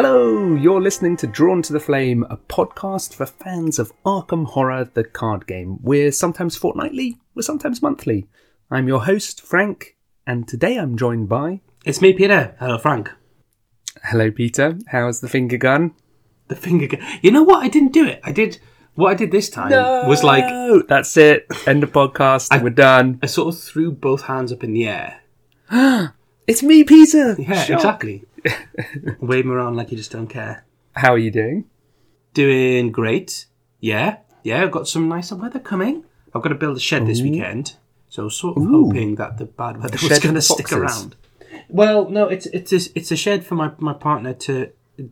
Hello, you're listening to Drawn to the Flame, a podcast for fans of Arkham Horror, the card game. We're sometimes fortnightly, we're sometimes monthly. I'm your host, Frank, and today I'm joined by. It's me, Peter. Hello, Frank. Hello, Peter. How's the finger gun? The finger gun. You know what? I didn't do it. I did. What I did this time was like that's it. End of podcast. I- we're done. I sort of threw both hands up in the air. It's me, Peter. Yeah, Shock. exactly. Wave 'em around like you just don't care. How are you doing? Doing great. Yeah, yeah. I've got some nicer weather coming. I've got to build a shed this weekend, so sort of Ooh. hoping that the bad weather was going to stick around. Well, no, it's it's a, it's a shed for my, my partner to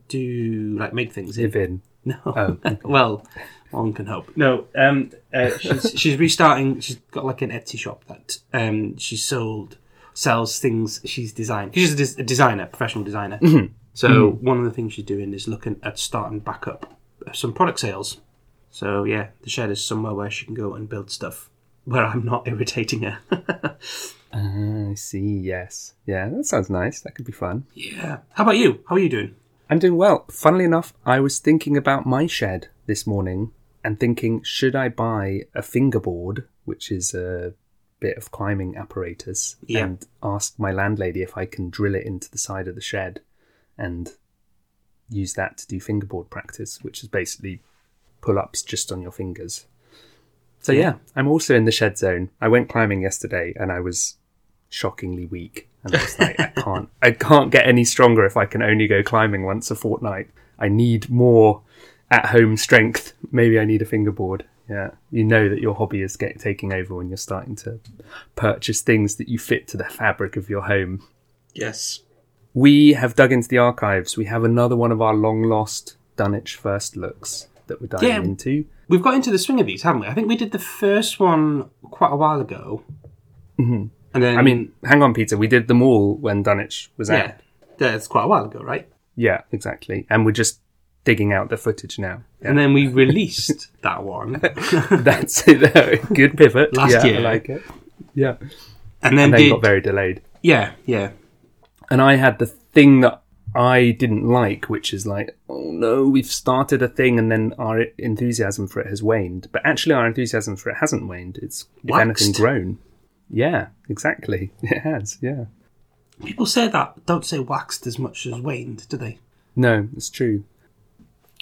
do like make things in. Live in. No. Oh. well, one can hope. No. Um. Uh, she's she's restarting. She's got like an Etsy shop that um she sold sells things she's designed. She's a, des- a designer, professional designer. So one of the things she's doing is looking at starting back up some product sales. So yeah, the shed is somewhere where she can go and build stuff where I'm not irritating her. Ah, I see. Yes. Yeah, that sounds nice. That could be fun. yeah. How about you? How are you doing? I'm doing well. Funnily enough, I was thinking about my shed this morning and thinking, should I buy a fingerboard, which is a bit of climbing apparatus, Yeah. and ask my landlady if I can drill it into the side of the shed and use that to do fingerboard practice, which is basically pull ups just on your fingers. So yeah, I'm also in the shed zone. I went climbing yesterday and I was shockingly weak. And I was like, I can't I can't get any stronger if I can only go climbing once a fortnight. I need more at home strength. Maybe I need a fingerboard. Yeah. You know that your hobby is get, taking over when you're starting to purchase things that you fit to the fabric of your home. Yes. We have dug into the archives. We have another one of our long lost Dunwich first looks that we're diving Yeah. into. We've got into the swing of these, haven't we? I think we did the first one quite a while ago. Mm-hmm. And then I mean, hang on, Peter. We did them all when Dunwich was out. Yeah, that's quite a while ago, right? Yeah, exactly. And we're just digging out the footage now. Yeah. And then we released that one, That's it. Good pivot. Last yeah, year. I like it. Yeah. and then, And then did got very delayed. yeah, yeah, And I had the thing that I didn't like, which is like, oh no, we've started a thing and then our enthusiasm for it has waned. But actually, our enthusiasm for it hasn't waned. It's, if anything, Waxed. grown. Yeah, exactly. It has, yeah. People say that don't say waxed as much as waned, do they? No, it's true.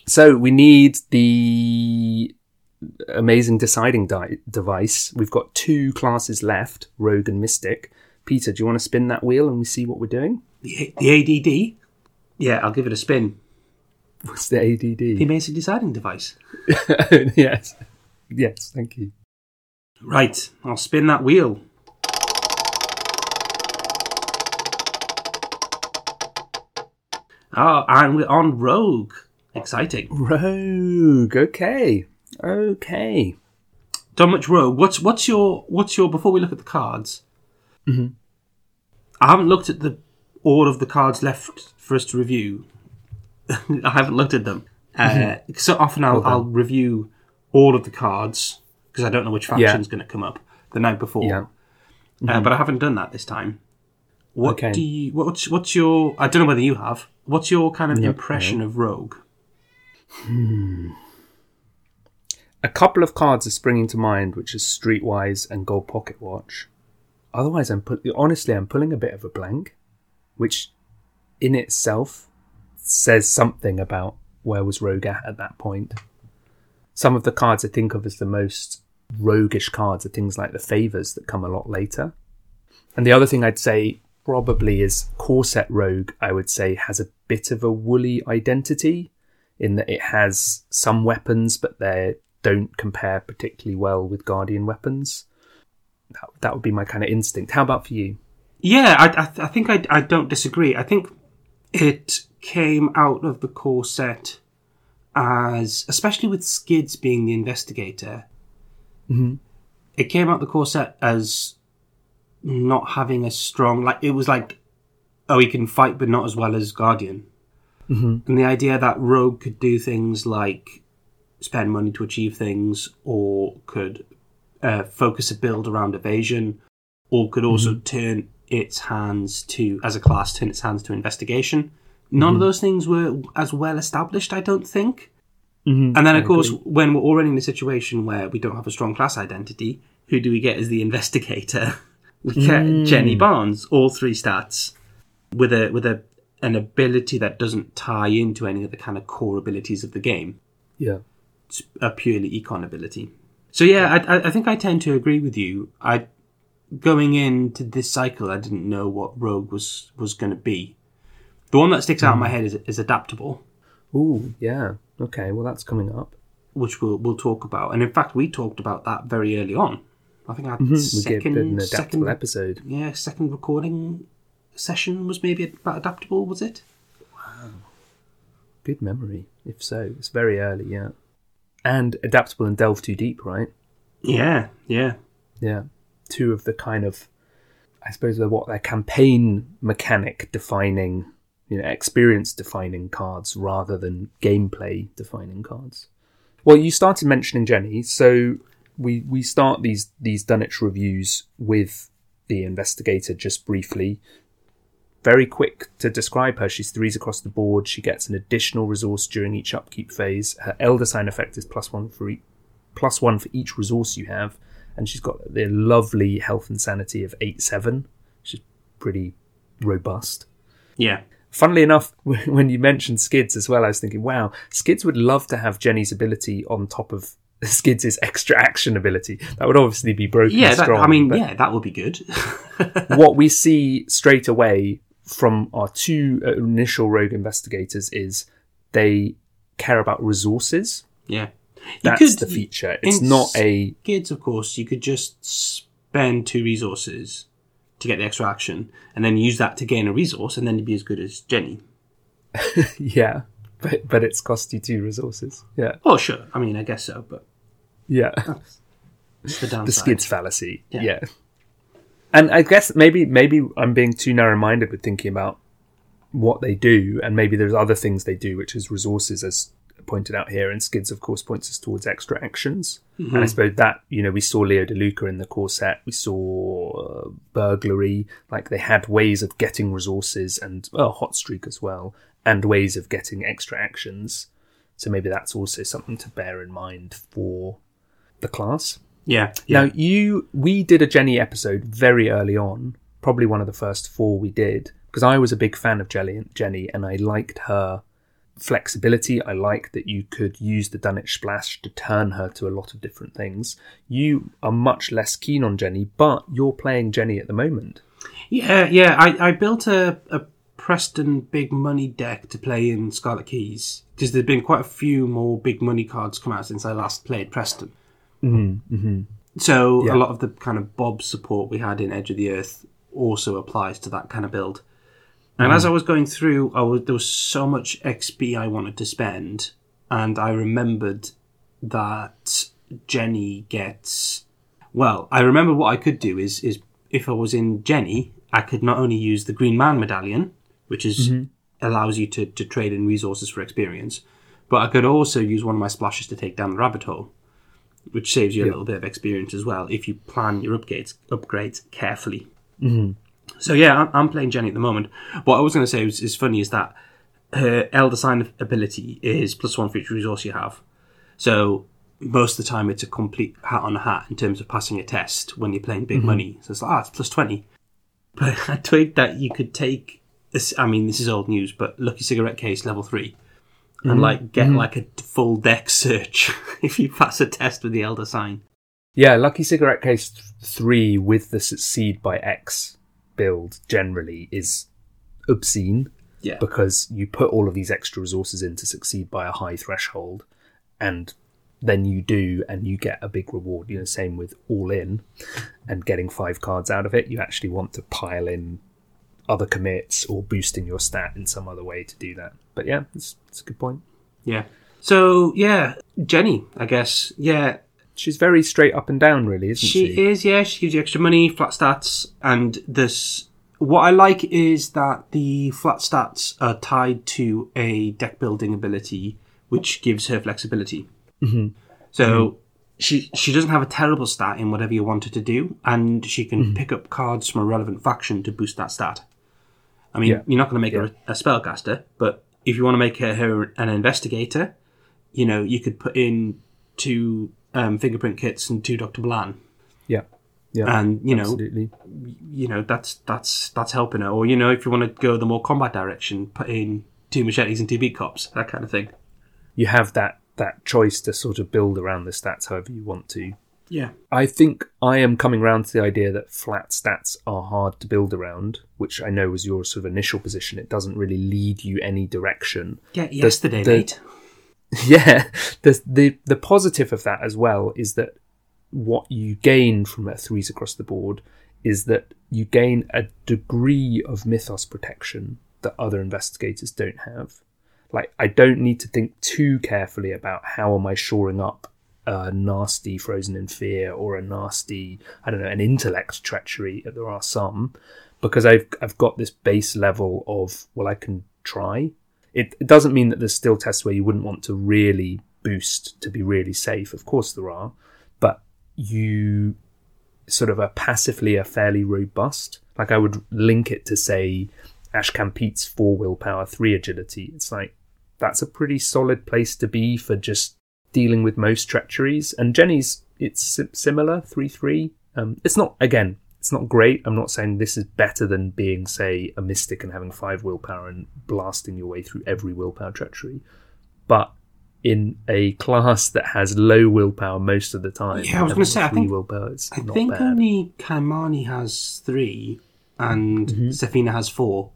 So we need the amazing deciding di- device. We've got two classes left, Rogue and Mystic. Peter, do you want to spin that wheel and we see what we're doing? The the ADD. Yeah, I'll give it a spin. What's the ADD? The amazing deciding device. yes. Yes, thank you. Right, I'll spin that wheel. Oh, and we're on Rogue. Exciting. Rogue. Okay. Okay. Done much Rogue. What's what's your what's your before we look at the cards? Mm-hmm. I haven't looked at the all of the cards left for us to review. I haven't looked at them. Uh, so often I'll, Mm-hmm. Well. I'll review all of the cards because I don't know which Yeah. faction's going to come up the night before. Yeah. Uh, but I haven't done that this time. What Okay. do you? What's what's your? I don't know whether you have. What's your kind of Yep, impression of Rogue? Hmm. A couple of cards are springing to mind, which is Streetwise and Gold Pocket Watch. Otherwise, I'm pu- honestly, I'm pulling a bit of a blank, which in itself says something about where was Rogue at at that point. Some of the cards I think of as the most roguish cards are things like the favors that come a lot later. And the other thing I'd say probably is Core set Rogue, I would say, has a bit of a woolly identity in that it has some weapons, but they don't compare particularly well with Guardian weapons. That, that would be my kind of instinct. How about for you? Yeah, I, I, I think I, I don't disagree. I think it came out of the core set as, especially with Skids being the investigator, mm-hmm. it came out the core set as not having a strong, like, it was like, oh, he can fight, but not as well as Guardian. Mm-hmm. And the idea that Rogue could do things like spend money to achieve things, or could uh, focus a build around evasion, or could also turn its hands to, as a class, turn its hands to investigation. none of those things were as well established. I don't think. Mhm, And then, I of course, agree. when we're already in a situation where we don't have a strong class identity, who do we get as the investigator? We get Mm. Jenny Barnes, all three stats, with a with a an ability that doesn't tie into any of the kind of core abilities of the game. yeah, It's a purely econ ability. So yeah, I, I- I think I tend to agree with you. I going into this cycle, I didn't know what Rogue was was going to be. The one that sticks out in my hmm. head is, is adaptable. ooh, yeah. Okay, well that's coming up. which we'll we'll talk about. And in fact, we talked about that very early on. I think our mm-hmm. We second, did an adaptable second, episode. yeah, second recording session was maybe about adaptable. Was it? Wow. Good memory, if so. It's very early, yeah. And adaptable and delve too deep, right? Yeah, yeah, Yeah. Two of the kind of, I suppose, they're what they're campaign mechanic defining, you know, experience defining cards rather than gameplay defining cards. Well, you started mentioning Jenny, so we we start these these Dunwich reviews with the investigator just briefly. Very quick to describe her. She's threes across the board. She gets an additional resource during each upkeep phase. Her elder sign effect is plus one for each plus one for each resource you have, and she's got the lovely health and sanity of eight seven, is pretty robust. yeah. Funnily enough, when you mentioned Skids as well, I was thinking, wow, Skids would love to have Jenny's ability on top of Skids' extra action ability. That would obviously be broken Yeah, that. I mean, yeah, that would be good. what we see straight away from our two uh, initial rogue investigators is they care about resources. yeah, That's the feature. It's not a kids. Of course, you could just spend two resources to get the extra action, and then use that to gain a resource, and then you'd be as good as Jenny. Yeah, but but it's cost you two resources. Yeah, Oh, sure. I mean, I guess so, but yeah. the downside. the skids fallacy. Yeah. Yeah. And I guess maybe maybe I'm being too narrow minded with thinking about what they do, and maybe there's other things they do, which is resources, as pointed out here. And skids, of course, points us towards extra actions. And I suppose that you know we saw Leo DeLuca in the core set. We saw uh, burglary. Like they had ways of getting resources and uh, hot streak as well, and ways of getting extra actions. So maybe that's also something to bear in mind for the class. Yeah, yeah. Now you we did a Jenny episode very early on, probably one of the first four we did, because I was a big fan of Jelly Jenny and I liked her flexibility. I liked that you could use the Dunwich splash to turn her to a lot of different things. You are much less keen on Jenny, but you're playing Jenny at the moment. Yeah, yeah. I, I built a, a Preston big money deck to play in Scarlet Keys because there's been quite a few more big money cards come out since I last played Preston. Mm-hmm, mm-hmm. So Yeah. a lot of the kind of Bob support we had in Edge of the Earth also applies to that kind of build. And as mm. I was going through, I was, there was so much XP I wanted to spend, and I remembered that Jenny gets. Well, I remember what I could do is is if I was in Jenny, I could not only use the Green Man medallion, which is mm-hmm. allows you to, to trade in resources for experience, but I could also use one of my splashes to take down the rabbit hole which saves you a little bit of experience as well if you plan your upgrades upgrades carefully. Mm-hmm. So yeah, I'm, I'm playing Jenny at the moment. What I was going to say is, is funny is that her Elder Sign ability is plus one for each resource you have. So most of the time it's a complete hat on a hat in terms of passing a test when you're playing big money. So it's like, ah, it's plus 20. But I twigged that you could take. I mean, this is old news, but Lucky Cigarette Case level three and mm-hmm. like get mm-hmm. like a full deck search if you pass a test with the Elder Sign. Yeah, Lucky Cigarette Case 3 with the Succeed by X build generally is obscene. Yeah. because you put all of these extra resources in to succeed by a high threshold, and then you do, and you get a big reward. You know, same with all in, and getting five cards out of it. You actually want to pile in other commits or boosting your stat in some other way to do that. But yeah, it's, it's a good point. Yeah. So yeah, Jenny, I guess. Yeah, She's very straight up and down, really, isn't she, she? is. Yeah, she gives you extra money, flat stats, and this. What I like is that the flat stats are tied to a deck building ability, which gives her flexibility. Mm-hmm. So. She she doesn't have a terrible stat in whatever you want her to do, and she can pick up cards from a relevant faction to boost that stat. I mean, Yeah. you're not going to make Yeah. her a, a spellcaster, but if you want to make her, her an investigator, you know, you could put in two um, fingerprint kits and two Doctor Milan, Yeah. Yeah. and you know, absolutely. you know that's that's that's helping her. Or you know, if you want to go the more combat direction, put in two machetes and two beat cops, that kind of thing. You have that that choice to sort of build around the stats however you want to. Yeah, I think I am coming around to the idea that flat stats are hard to build around, which I know was your sort of initial position. It doesn't really lead you any direction. yeah. Yesterday, the- mate. Yeah, the the the positive of that as well is that what you gain from that threes across the board is that you gain a degree of mythos protection that other investigators don't have. Like I don't need to think too carefully about how am I shoring up a nasty frozen in fear or a nasty I don't know an intellect treachery. There are some because I've I've got this base level of well I can try it, it doesn't mean that there's still tests where you wouldn't want to really boost to be really safe. Of course there are, but you sort of are passively are fairly robust. Like I would link it to say Ashcan Pete's four willpower, three agility. It's like that's a pretty solid place to be for just dealing with most treacheries. And Jenny's it's similar three three. Um, it's not again. It's not great. I'm not saying this is better than being, say, a mystic and having five willpower and blasting your way through every willpower treachery. But in a class that has low willpower most of the time, Yeah, I was gonna say, I think- willpower I think bad. only Kymani has three, and Mm-hmm. Sefina has four.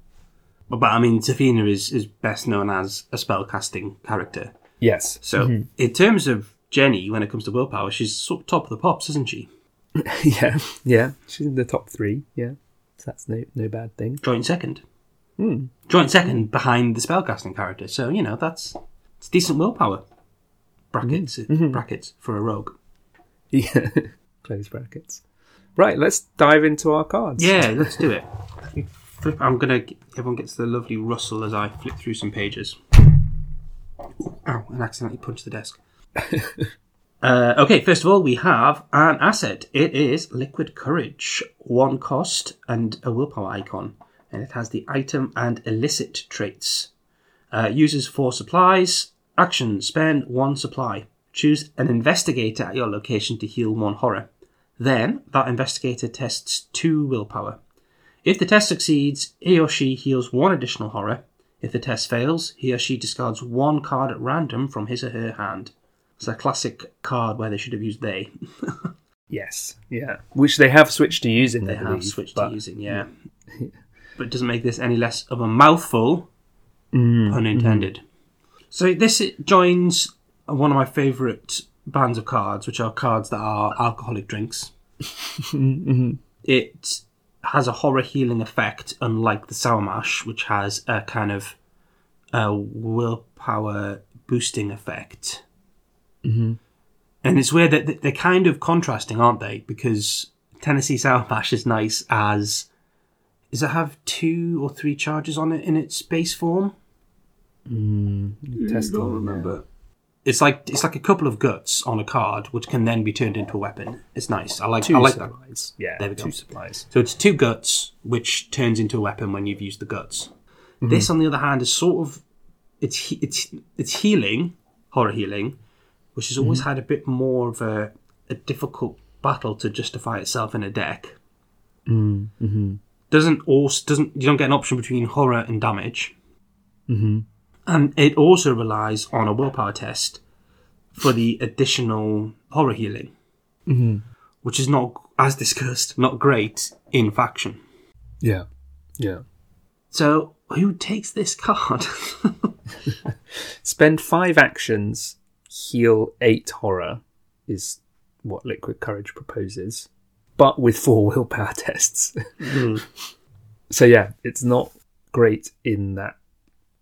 But, but I mean, Sefina is, is best known as a spellcasting character. Yes. So in terms of Jenny, when it comes to willpower, she's top of the pops, isn't she? yeah, yeah. She's in the top three. Yeah, so that's no no bad thing. Joint second. Hmm. Joint second behind the spellcasting character. So you know that's it's decent willpower. Brackets, Mm-hmm. brackets for a rogue. Yeah, close brackets. Right, let's dive into our cards. Yeah, let's do it. Let me flip. I'm gonna. Everyone gets the lovely rustle as I flip through some pages. Ooh, ow! And accidentally punched the desk. uh, okay, first of all, we have an asset. It is Liquid Courage, one cost and a willpower icon, and it has the item and illicit traits. Uh, uses four supplies. Action: spend one supply. Choose an investigator at your location to heal one horror. Then, that investigator tests two willpower. If the test succeeds, he or she heals one additional horror. If the test fails, he or she discards one card at random from his or her hand. It's a classic card where they should have used they. Yes. Yeah. Which they have switched to using. They I have believe, switched but- to using, yeah. but it doesn't make this any less of a mouthful, Mm, pun intended. So this joins one of my favourite bands of cards, which are cards that are alcoholic drinks. It has a horror healing effect, unlike the Sour Mash, which has a kind of a willpower boosting effect. Mm-hmm. And it's weird that they're kind of contrasting, aren't they? Because Tennessee Sour Mash is nice as. Does it have two or three charges on it in its base form? testing on there. It's like it's like a couple of guts on a card, which can then be turned into a weapon. It's nice. I like. Two I like that. Yeah. There we go. Two supplies. So it's two guts, which turns into a weapon when you've used the guts. This, on the other hand, is sort of it's it's it's healing, horror healing, which has always had a bit more of a, a difficult battle to justify itself in a deck. Mm-hmm. Doesn't also doesn't you don't get an option between horror and damage, mm-hmm. And it also relies on a willpower test for the additional horror healing, mm-hmm. which is not as discussed not great in faction. Yeah. Yeah. So who takes this card? Spend five actions, heal eight horror, is what Liquid Courage proposes, but with four willpower tests. So yeah, it's not great in that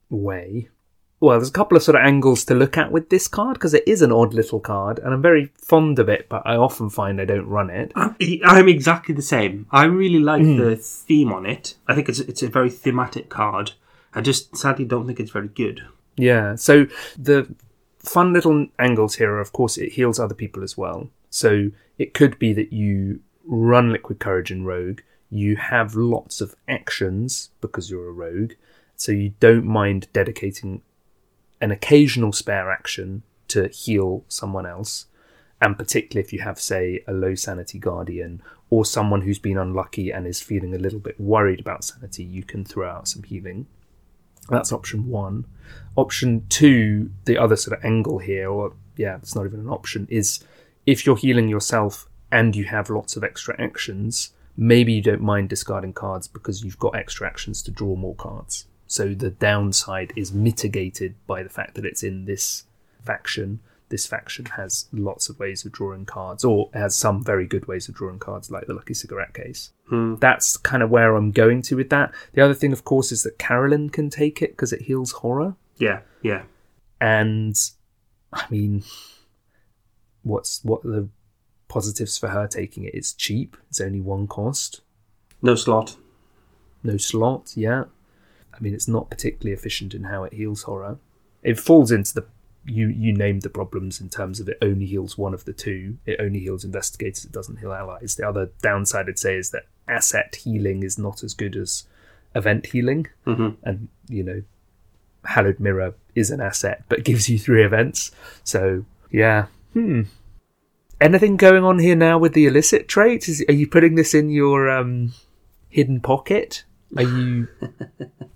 way. Well, there's a couple of sort of angles to look at with this card because it is an odd little card, and I'm very fond of it, but I often find I don't run it. I'm, I'm exactly the same. I really like hmm. the theme on it. I think it's it's a very thematic card. I just sadly don't think it's very good. Yeah. So the fun little angles here are, of course, it heals other people as well. So it could be that you run Liquid Courage in Rogue, you have lots of actions because you're a rogue, so you don't mind dedicating an occasional spare action to heal someone else. And particularly if you have, say, a low sanity guardian or someone who's been unlucky and is feeling a little bit worried about sanity, you can throw out some healing. That's option one. Option two, the other sort of angle here, or yeah, it's not even an option, is if you're healing yourself and you have lots of extra actions, maybe you don't mind discarding cards because you've got extra actions to draw more cards. So the downside is mitigated by the fact that it's in this faction. This faction has lots of ways of drawing cards, or has some very good ways of drawing cards, like the Lucky Cigarette case. Hmm. That's kind of where I'm going to with that. The other thing, of course, is that Carolyn can take it because it heals horror. Yeah, yeah. And I mean, what's what are the positives for her taking it? It's cheap. It's only one cost. No slot. No slot. Yeah. I mean, it's not particularly efficient in how it heals horror. It falls into the you you named the problems in terms of it only heals one of the two. It only heals investigators. It doesn't heal allies. The other downside I'd say is that asset healing is not as good as event healing, hmm and you know, Hallowed Mirror is an asset but gives you three events. So yeah, hmm. Anything going on here now with the illicit trait? Is, are you putting this in your um, hidden pocket? Are you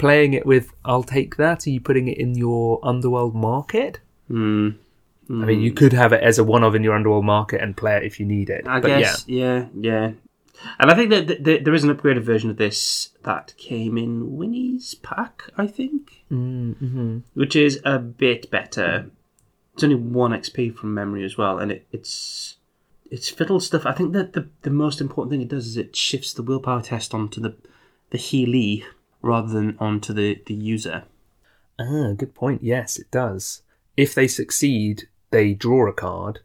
playing it with "I'll take that"? Are you putting it in your underworld market? Mm. I mean, you could have it as a one-of in your underworld market and play it if you need it. I but guess, yeah. yeah, And I think that th- th- there is an upgraded version of this that came in Winnie's pack, I think, mm-hmm. which is a bit better. It's only one XP from memory as well, and it, it's it's fiddle stuff. I think that the the most important thing it does is it shifts the willpower test onto the the healee rather than onto the the user. Ah, good point. Yes, it does. If they succeed, they draw a card,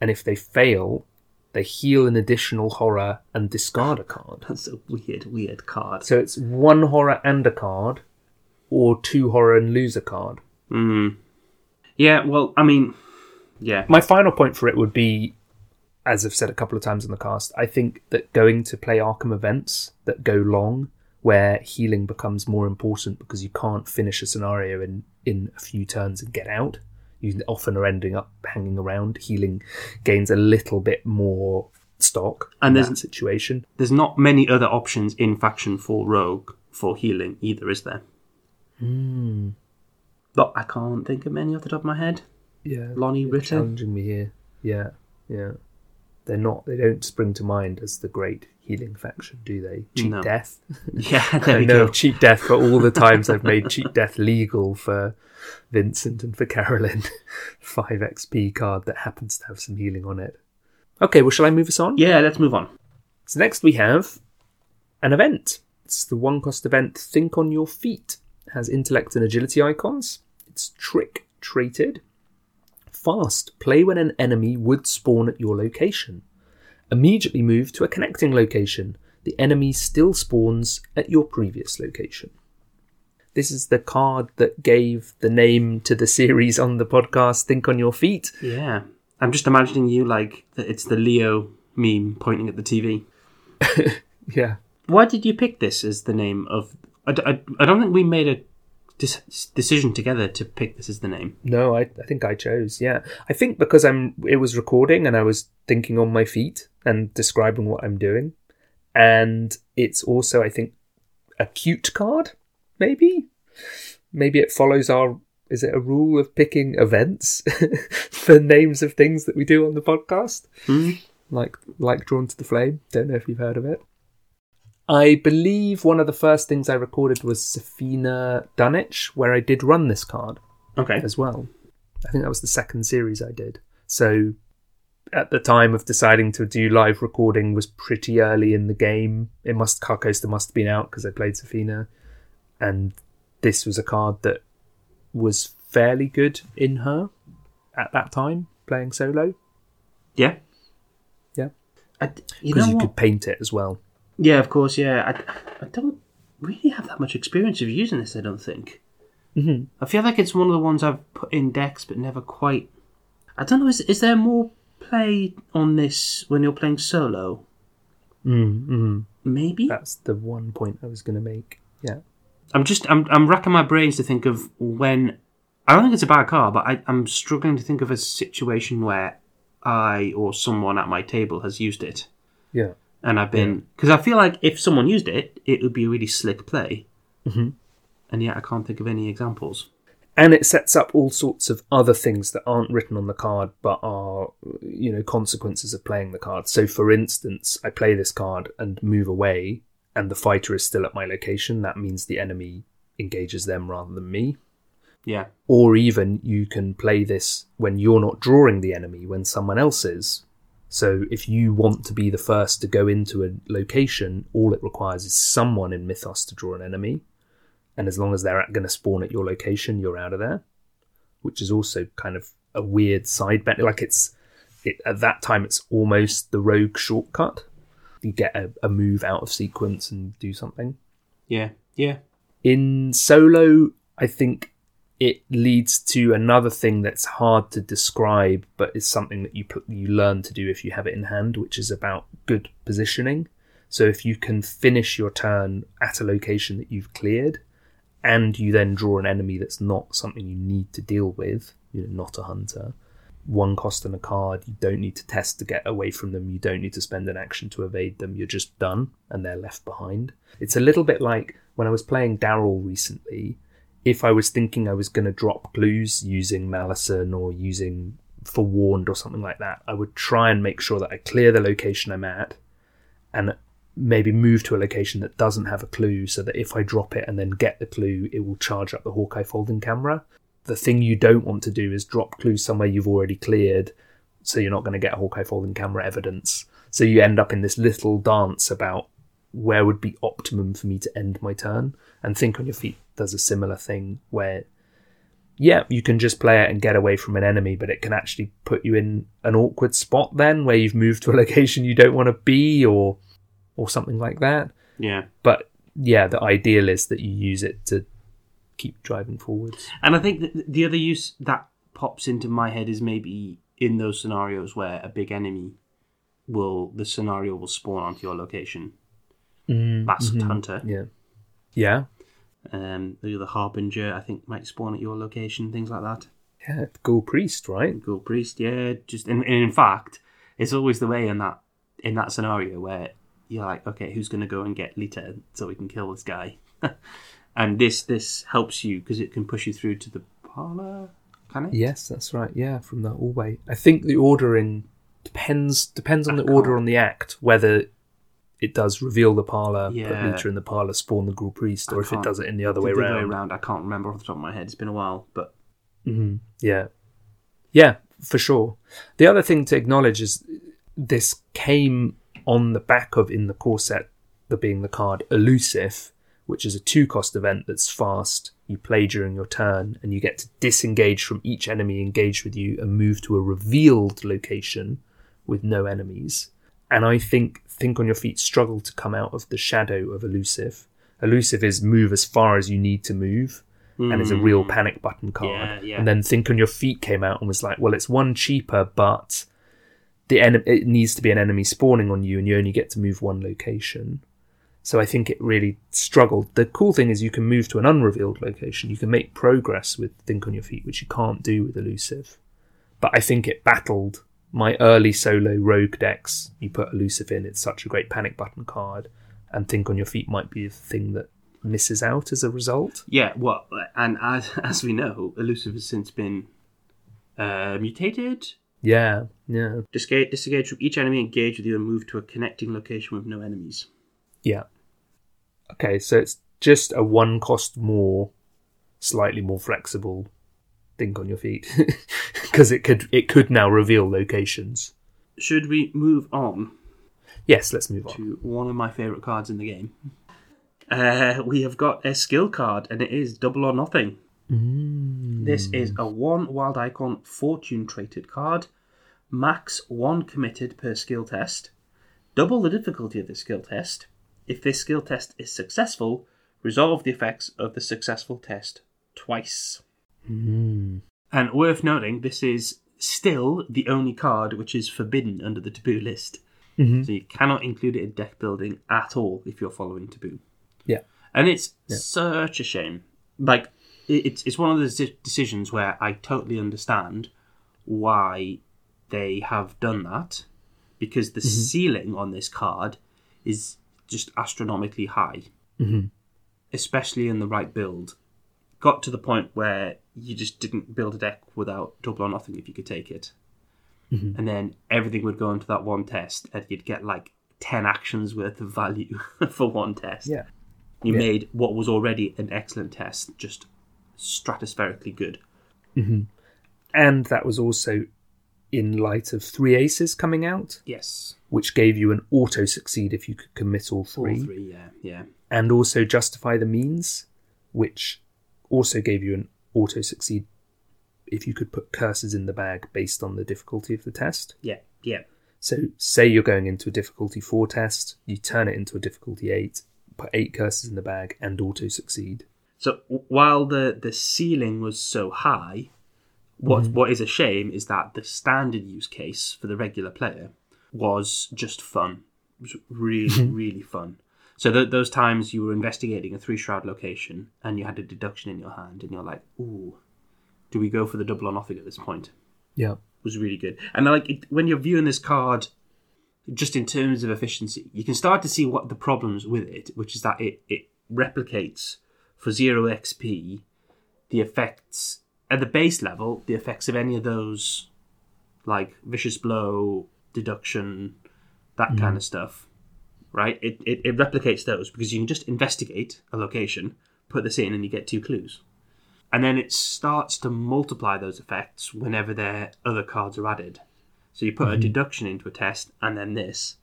and if they fail, they heal an additional horror and discard a card. That's a weird, weird card. So it's one horror and a card, or two horror and lose a card. Mm. Yeah, well, I mean, yeah, My final point for it would be, as I've said a couple of times in the cast, I think that going to play Arkham events that go long, where healing becomes more important because you can't finish a scenario in, in a few turns and get out. You often are ending up hanging around. Healing gains a little bit more stock And in there's- that situation. there's not many other options in faction for rogue for healing either, is there? Hmm. But I can't think of many off the top of my head. Yeah, Lonnie Ritter. challenging me here. Yeah, yeah. They're not. They don't spring to mind as the great healing faction, do they? Cheat No. death. Yeah, there I know cheat death for all the times I've made cheat death legal for Vincent and for Carolyn. Five XP card that happens to have some healing on it. Okay, well, shall I move us on? Yeah, let's move on. So next we have an event. It's the one cost event Think on Your Feet. It has intellect and agility icons. It's trick traded. Fast. Play when an enemy would spawn at your location. Immediately move to a connecting location. The enemy still spawns at your previous location. This is the card that gave the name to the series on the podcast Think on Your Feet. Yeah, I'm just imagining you like that. It's the Leo meme pointing at the TV. Yeah. Why did you pick this as the name of? I I don't think we made a dis- decision together to pick this as the name. No, I, I think I chose. Yeah, I think because I'm. It was recording, and I was thinking on my feet and describing what I'm doing, and it's also, I think, a cute card. Maybe, maybe it follows our. Is it a rule of picking events for names of things that we do on the podcast? Hmm? Like, like drawn to the flame. Don't know if you've heard of it. I believe one of the first things I recorded was Sefina Dunwich, where I did run this card Okay. as well. I think that was the second series I did. So at the time of deciding to do live recording was pretty early in the game. It must Carcosa must have been out because I played Sefina, and this was a card that was fairly good in her at that time playing solo Yeah. Yeah. I d you because know you could paint it as well. Yeah, of course. Yeah, I, I don't really have that much experience of using this. I don't think. hmm I feel like it's one of the ones I've put in decks, but never quite. I don't know. Is is there more play on this when you're playing solo? Mm-hmm. Maybe. That's the one point I was going to make. Yeah. I'm just I'm I'm racking my brains to think of when I don't think it's a bad card, but I, I'm struggling to think of a situation where I or someone at my table has used it, Yeah. and I've been because I feel like if someone used it, it would be a really slick play, Mhm. and yet I can't think of any examples. And it sets up all sorts of other things that aren't written on the card but are you know consequences of playing the card. So for instance i play this card and move away and the fighter is still at my location that means the enemy engages them rather than me. Yeah, or even you can play this when you're not drawing the enemy when someone else is. So if you want to be the first to go into a location all it requires is someone in mythos to draw an enemy and as long as they're going to spawn at your location you're out of there. Which is also kind of a weird side bet like it's it, at that time it's almost the rogue shortcut. You get a, a move out of sequence and do something. Yeah, yeah. in solo i think it leads to another thing that's hard to describe but is something that you pl- you learn to do if you have it in hand which is about good positioning. So if you can finish your turn at a location that you've cleared and you then draw an enemy that's not something you need to deal with you know not a hunter. One cost and a card you don't need to test to get away from them you don't need to spend an action to evade them you're just done and they're left behind. It's a little bit like when i was playing Darrell recently if i was thinking i was going to drop clues using malison or using forewarned or something like that i would try and make sure that i clear the location i'm at and maybe move to a location that doesn't have a clue so that if I drop it and then get the clue, it will charge up the Hawkeye folding camera. The thing you don't want to do is drop clues somewhere you've already cleared, so you're not going to get Hawkeye folding camera evidence. So you end up in this little dance about where would be optimum for me to end my turn. And Think on Your Feet does a similar thing where, yeah, you can just play it and get away from an enemy, but it can actually put you in an awkward spot then where you've moved to a location you don't want to be or or something like that. Yeah. But yeah, the ideal is that you use it to keep driving forwards. And I think the other use that pops into my head is maybe in those scenarios where a big enemy will the scenario will spawn onto your location. Masked hunter. Yeah. Yeah. Um, the other harbinger I think might spawn at your location, things like that. Yeah. Ghoul Priest, right? Ghoul priest, yeah. Just and, and in fact, it's always the way in that in that scenario where you're like, okay, who's going to go and get Lita so we can kill this guy? and this this helps you because it can push you through to the parlor. Can it? Yes, that's right. Yeah, from the hallway. I think the ordering depends depends on I the order can't- on the act whether it does reveal the parlor, put Lita in the parlor, spawn the Ghoul Priest, I or if it does it in the other way other round. way around, I can't remember off the top of my head. It's been a while, but hmm Yeah. Yeah, for sure. The other thing to acknowledge is this came on the back of in the core set, the being the card Elusive, which is a two cost event that's fast. You play during your turn and you get to disengage from each enemy engaged with you and move to a revealed location with no enemies. And I think Think on Your Feet struggle to come out of the shadow of Elusive. Elusive is move as far as you need to move and is a real hmm. panic button card. Yeah, yeah. And then Think on Your Feet came out and was like, well, it's one cheaper, but the en- it needs to be an enemy spawning on you, and you only get to move one location. So I think it really struggled. The cool thing is you can move to an unrevealed location. You can make progress with Think on Your Feet, which you can't do with Elusive. But I think it battled my early solo rogue decks. You put Elusive in, it's such a great panic button card, and Think on Your Feet might be the thing that misses out as a result. yeah. Well, and as as we know, elusive has since been uh, mutated. Yeah, yeah, Disengage, disengage from each enemy engaged with you and move to a connecting location with no enemies. yeah. Okay, so it's just a one cost more, slightly more flexible think on your feet because it could it could now reveal locations. Should we move on Yes, let's move on. to one of my favourite cards in the game? Uh, we have got a skill card, and it is Double or Nothing. This is a one wild icon fortune traded card, max one committed per skill test, double the difficulty of the skill test. If this skill test is successful, resolve the effects of the successful test twice. Mm. And worth noting, this is still the only card which is forbidden under the taboo list. So you cannot include it in deck building at all if you're following Taboo. Yeah. And it's such a shame. Like, it's, it's one of those decisions where I totally understand why they have done mm. that because the mm-hmm. ceiling on this card is just astronomically high, mm-hmm. especially in the right build. Got to the point where you just didn't build a deck without double or nothing if you could take it. Mm-hmm. And then everything would go into that one test, and you'd get like 10 actions worth of value for one test. Yeah. You Yeah. made what was already an excellent test just stratospherically good. Mm-hmm. And that was also in light of three aces coming out, Yes. which gave you an auto succeed if you could commit all All three, three, yeah. Yeah. and also justify the means, which also gave you an auto succeed if you could put curses in the bag based on the difficulty of the test. Yeah. Yeah. So, say you're going into a difficulty four test, you turn it into a difficulty eight, put eight curses in the bag, and auto succeed. So w- while the, the ceiling was so high, what mm-hmm. what is a shame is that the standard use case for the regular player was just fun. It was really mm-hmm. really fun. So th- those times you were investigating a three shroud location and you had a deduction in your hand and you're like, ooh, do we go for the double or nothing at this point? Yeah. it was really good. And like it, when you're viewing this card, just in terms of efficiency, you can start to see what the problems with it, which is that it it replicates for zero XP the effects at the base level, the effects of any of those like vicious blow, deduction, that mm-hmm. kind of stuff. Right? It, it it replicates those because you can just investigate a location, put this in, and you get two clues and then it starts to multiply those effects whenever their other cards are added. So you put a mm-hmm. deduction into a test and then this,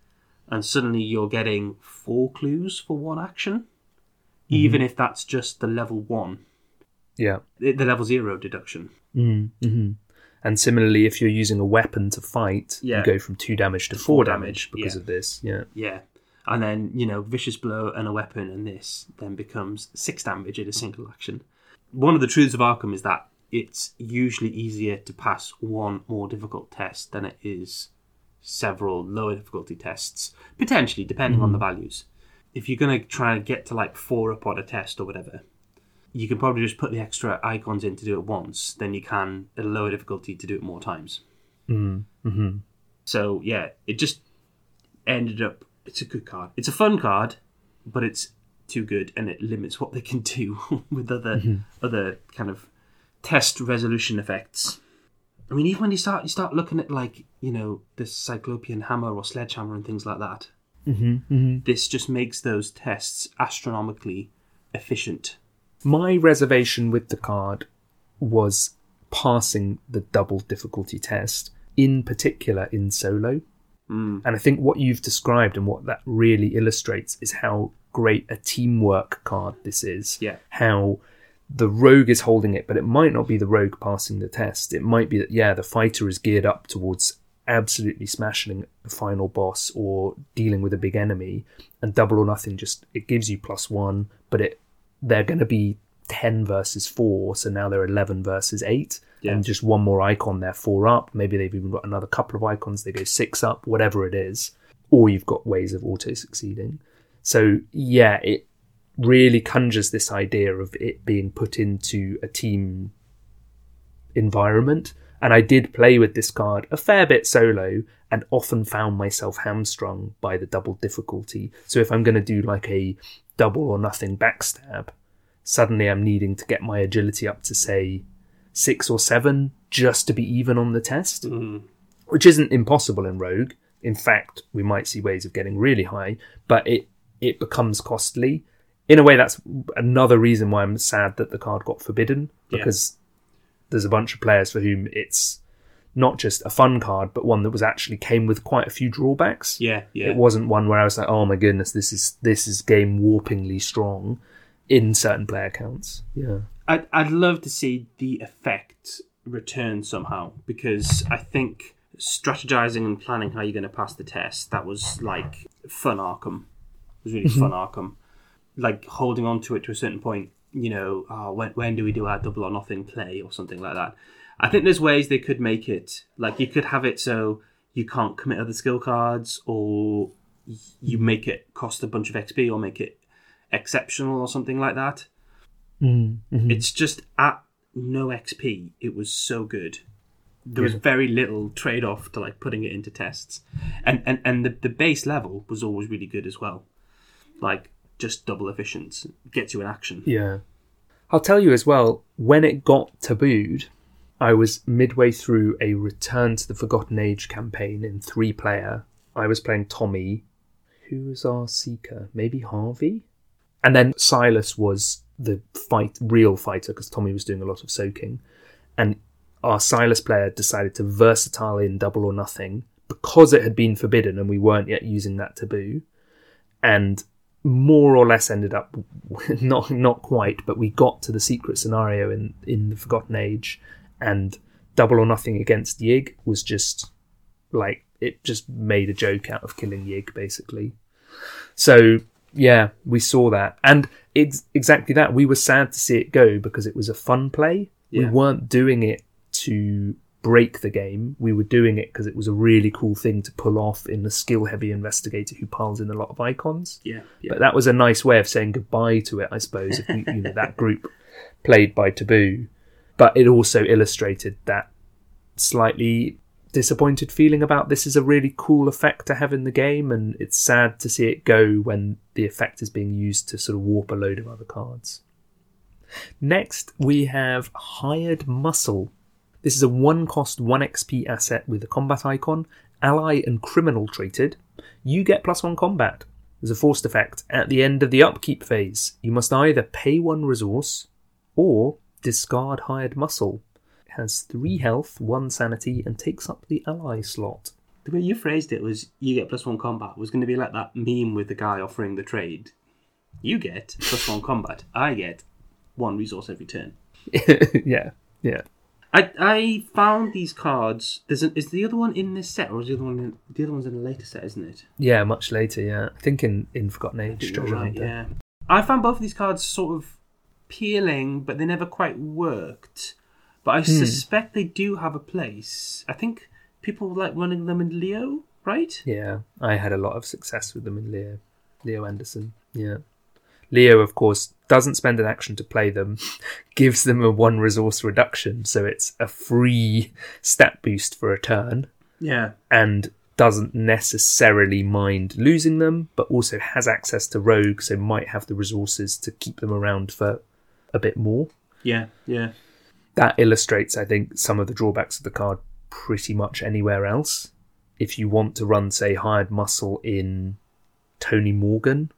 and suddenly you're getting four clues for one action, mm-hmm. even if that's just the level one, Yeah. the the level zero deduction. Mm-hmm. And similarly, if you're using a weapon to fight, Yeah. you go from two damage to four four damage, damage because yeah. of this. Yeah. Yeah. And then, you know, vicious blow and a weapon and this then becomes six damage in a single action. One of the truths of Arkham is that it's usually easier to pass one more difficult test than it is several lower difficulty tests, potentially, depending on the values. If you're going to try and get to like four up on a test or whatever, you can probably just put the extra icons in to do it once, then you can, at a lower difficulty, to do it more times. Mm-hmm. So yeah, it just ended up. It's a good card. It's a fun card, but it's too good, and it limits what they can do with other other kind of test resolution effects. I mean, even when you start you start looking at like you know the Cyclopean hammer or sledgehammer and things like that, Mm-hmm. this just makes those tests astronomically efficient. My reservation with the card was passing the double difficulty test, in particular in solo. Mm. And I think what you've described and what that really illustrates is how great a teamwork card this is. Yeah. How the rogue is holding it, but it might not be the rogue passing the test. It might be that, yeah, the fighter is geared up towards absolutely smashing the final boss or dealing with a big enemy, and double or nothing just it gives you plus one, but it they're going to be 10 versus 4 so now they're 11 versus 8 Yeah. and just one more icon they're 4 up. Maybe they've even got another couple of icons they go 6 up whatever it is. Or you've got ways of auto succeeding so yeah it really conjures this idea of it being put into a team environment. And I did play with this card a fair bit solo and often found myself hamstrung by the double difficulty. So if I'm going to do like a double or nothing backstab, suddenly I'm needing to get my agility up to say six or seven just to be even on the test, mm. which isn't impossible in Rogue. In fact, we might see ways of getting really high, but it it becomes costly. In a way, that's another reason why I'm sad that the card got forbidden Yeah. because there's a bunch of players for whom it's not just a fun card, but one that was actually came with quite a few drawbacks. Yeah, yeah. It wasn't one where I was like, "Oh my goodness, this is this is game warpingly strong." In certain player counts, yeah, I'd, I'd love to see the effect return somehow because I think strategizing and planning how you're going to pass the test that was like fun Arkham. It was really mm-hmm. fun Arkham. Like holding on to it to a certain point, you know, oh, when, when do we do our double or nothing play or something like that. I think there's ways they could make it like you could have it so you can't commit other skill cards, or you make it cost a bunch of XP, or make it exceptional, or something like that. Mm-hmm. It's just at no XP. It was so good. There was very little trade off to like putting it into tests, and and and the the base level was always really good as well. Like just double efficient gets you in action. Yeah. I'll tell you as well, when it got tabooed, I was midway through a Return to the Forgotten Age campaign in three player. I was playing Tommy. Who was our seeker? Maybe Harvey? And then Silas was the fight real fighter because Tommy was doing a lot of soaking. And our Silas player decided to versatile in double or nothing because it had been forbidden and we weren't yet using that taboo. And more or less ended up not not quite, but we got to the secret scenario in in the Forgotten Age, and double or nothing against Yig was just like it just made a joke out of killing Yig basically. So yeah, we saw that, and it's exactly that. We were sad to see it go because it was a fun play. We weren't doing it to break the game. We were doing it because it was a really cool thing to pull off in a skill heavy investigator who piles in a lot of icons. Yeah, yeah. But that was a nice way of saying goodbye to it, I suppose. If we, you know that group played by Taboo, but it also illustrated that slightly disappointed feeling about this is a really cool effect to have in the game, and it's sad to see it go when the effect is being used to sort of warp a load of other cards. Next, we have Hired Muscle. This is a one cost 1 XP asset with a combat icon, ally and criminal treated. You get plus 1 combat. There's a forced effect. At the end of the upkeep phase, you must either pay one resource or discard Hired Muscle. It has 3 health, 1 sanity, and takes up the ally slot. The way you phrased it was you get plus one combat was going to be like that meme with the guy offering the trade. You get plus one combat. I get one resource every turn. yeah, yeah. I I found these cards. There's an, is the other one in this set, or is the other one in, the other one's in a later set, isn't it? Yeah, much later, yeah. I think in, in Forgotten Age, right, yeah. I found both of these cards sort of appealing, but they never quite worked. But I Hmm. suspect they do have a place. I think people like running them in Leo, right? Yeah, I had a lot of success with them in Leo. Leo Anderson. Yeah. Leo, of course, doesn't spend an action to play them, gives them a one resource reduction, so it's a free stat boost for a turn, Yeah. and doesn't necessarily mind losing them, but also has access to Rogue, so might have the resources to keep them around for a bit more. Yeah. Yeah. That illustrates, I think, some of the drawbacks of the card pretty much anywhere else. If you want to run, say, hired muscle in Tony Morgan,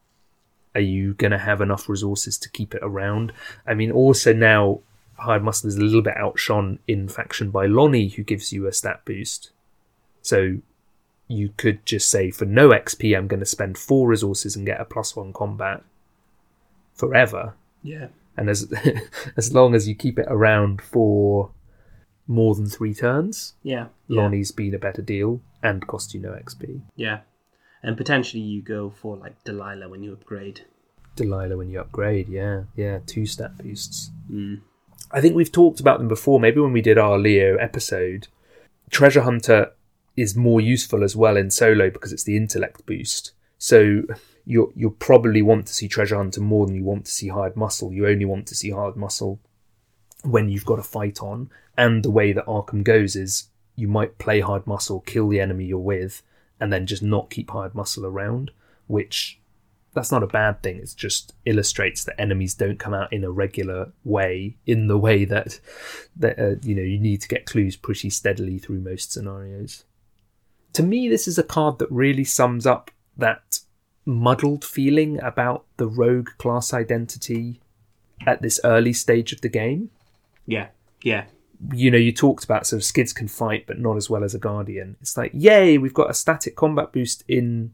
are you going to have enough resources to keep it around? I mean, also now, hired muscle is a little bit outshone in faction by Lonnie, who gives you a stat boost. So you could just say, for no XP, I'm going to spend four resources and get a plus one combat forever Yeah. And as as long as you keep it around for more than three turns, Yeah. Yeah. Lonnie's been a better deal and cost you no XP. Yeah. And potentially you go for like Delilah when you upgrade. Delilah when you upgrade, yeah, yeah, two stat boosts. Mm. I think we've talked about them before. Maybe when we did our Leo episode, Treasure Hunter is more useful as well in solo because it's the intellect boost. So you you'll probably want to see Treasure Hunter more than you want to see Hired Muscle. You only want to see Hired Muscle when you've got a fight on. And the way that Arkham goes is you might play Hired Muscle, kill the enemy you're with, and then just not keep Hired Muscle around, which that's not a bad thing. It just illustrates that enemies don't come out in a regular way, in the way that that uh, you know you need to get clues pretty steadily through most scenarios. To me, this is a card that really sums up that muddled feeling about the rogue class identity at this early stage of the game. Yeah. Yeah. You know, you talked about sort of skids can fight, but not as well as a guardian. It's like, yay, we've got a static combat boost in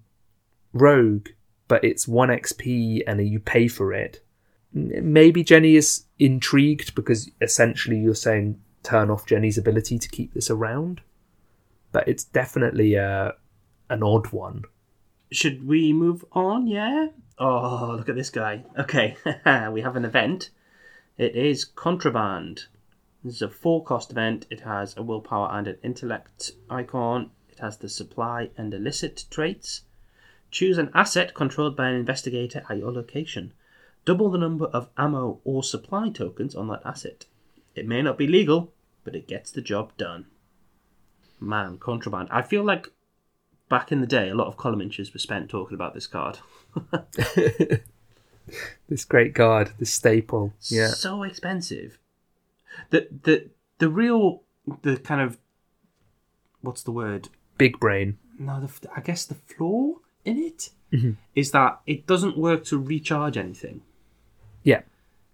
rogue, but it's 1 XP and you pay for it. Maybe Jenny is intrigued because essentially you're saying turn off Jenny's ability to keep this around. But it's definitely a, an odd one. Should we move on? Yeah. Oh, look at this guy. Okay, we have an event. It is Contraband. This is a four cost event. It has a willpower and an intellect icon. It has the supply and illicit traits. Choose an asset controlled by an investigator at your location. Double the number of ammo or supply tokens on that asset. It may not be legal, but it gets the job done. Man, contraband. I feel like back in the day, a lot of column inches were spent talking about this card. This great card, the staple. Yeah. so expensive. The the the real the kind of what's the word? Big brain. No, the, I guess the flaw in it mm-hmm. is that it doesn't work to recharge anything. Yeah.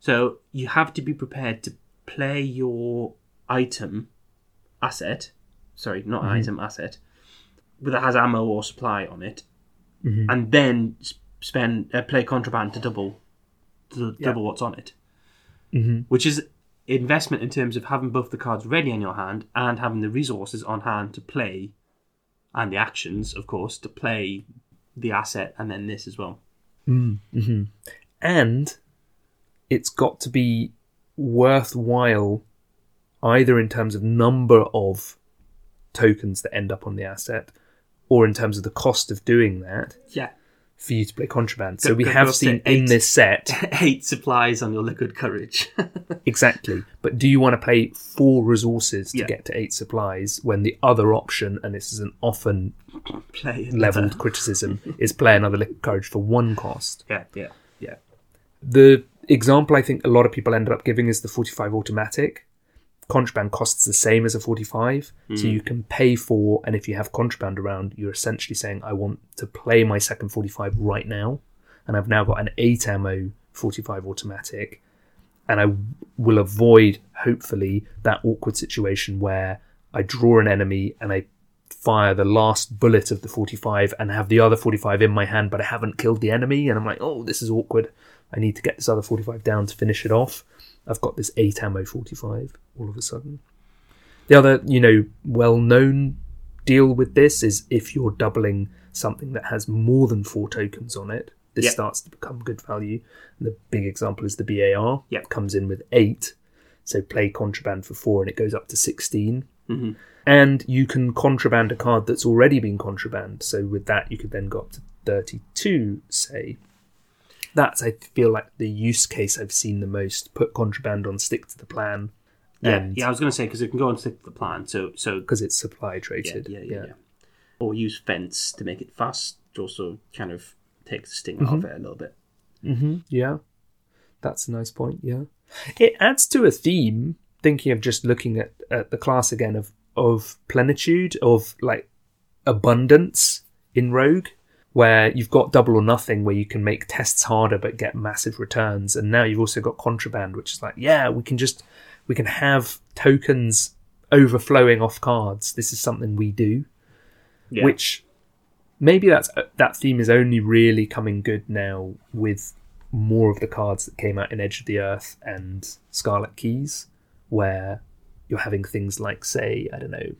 So you have to be prepared to play your item asset. Sorry, not mm-hmm. item asset, that has ammo or supply on it, and then spend uh, play contraband to double to double what's on it, mm-hmm. which is investment in terms of having both the cards ready in your hand and having the resources on hand to play, and the actions, of course, to play the asset and then this as well. and it's got to be worthwhile either in terms of number of tokens that end up on the asset or in terms of the cost of doing that Yeah. for you to play contraband. So Go- we go- have seen to in this set Eight supplies on your liquid courage. exactly. But do you want to play four resources to Yeah. get to eight supplies when the other option, and this is an often leveled criticism, is play another liquid courage for one cost? Yeah, yeah, yeah. The example I think a lot of people ended up giving is the 45 automatic. Contraband costs the same as a 45, so hmm. you can pay for, and if you have contraband around, you're essentially saying, I want to play my second 45 right now, and I've now got an 8 ammo 45 automatic, and I will avoid, hopefully, that awkward situation where I draw an enemy and I fire the last bullet of the 45 and have the other 45 in my hand, but I haven't killed the enemy, and I'm like, oh, this is awkward. I need to get this other 45 down to finish it off. I've got this 8 ammo 45 all of a sudden. The other, you know, well known deal with this is if you're doubling something that has more than four tokens on it, this Yep. starts to become good value. And the big example is the BAR. Yep. It comes in with eight. So play contraband for four and it goes up to 16. Mhm. And you can contraband a card that's already been contraband. So with that, you could then go up to 32, say. That's, I feel like, the use case I've seen the most. Put contraband on, stick to the plan. Yeah, yeah. I was going to say because it can go and stick to the plan. So, so because it's supply traded. yeah, yeah, yeah. Or use fence to make it fast. to Also, kind of take the sting out of it a little bit. Mm-hmm. Yeah, that's a nice point. Yeah, it adds to a theme. Thinking of just looking at, at the class again of of plenitude of like abundance in Rogue, where you've got double or nothing, where you can make tests harder but get massive returns, and now you've also got contraband, which is like, yeah, we can just we can have tokens overflowing off cards. This is something we do Yeah. which maybe that's that theme is only really coming good now with more of the cards that came out in Edge of the Earth and Scarlet Keys, where you're having things like, say, I don't know,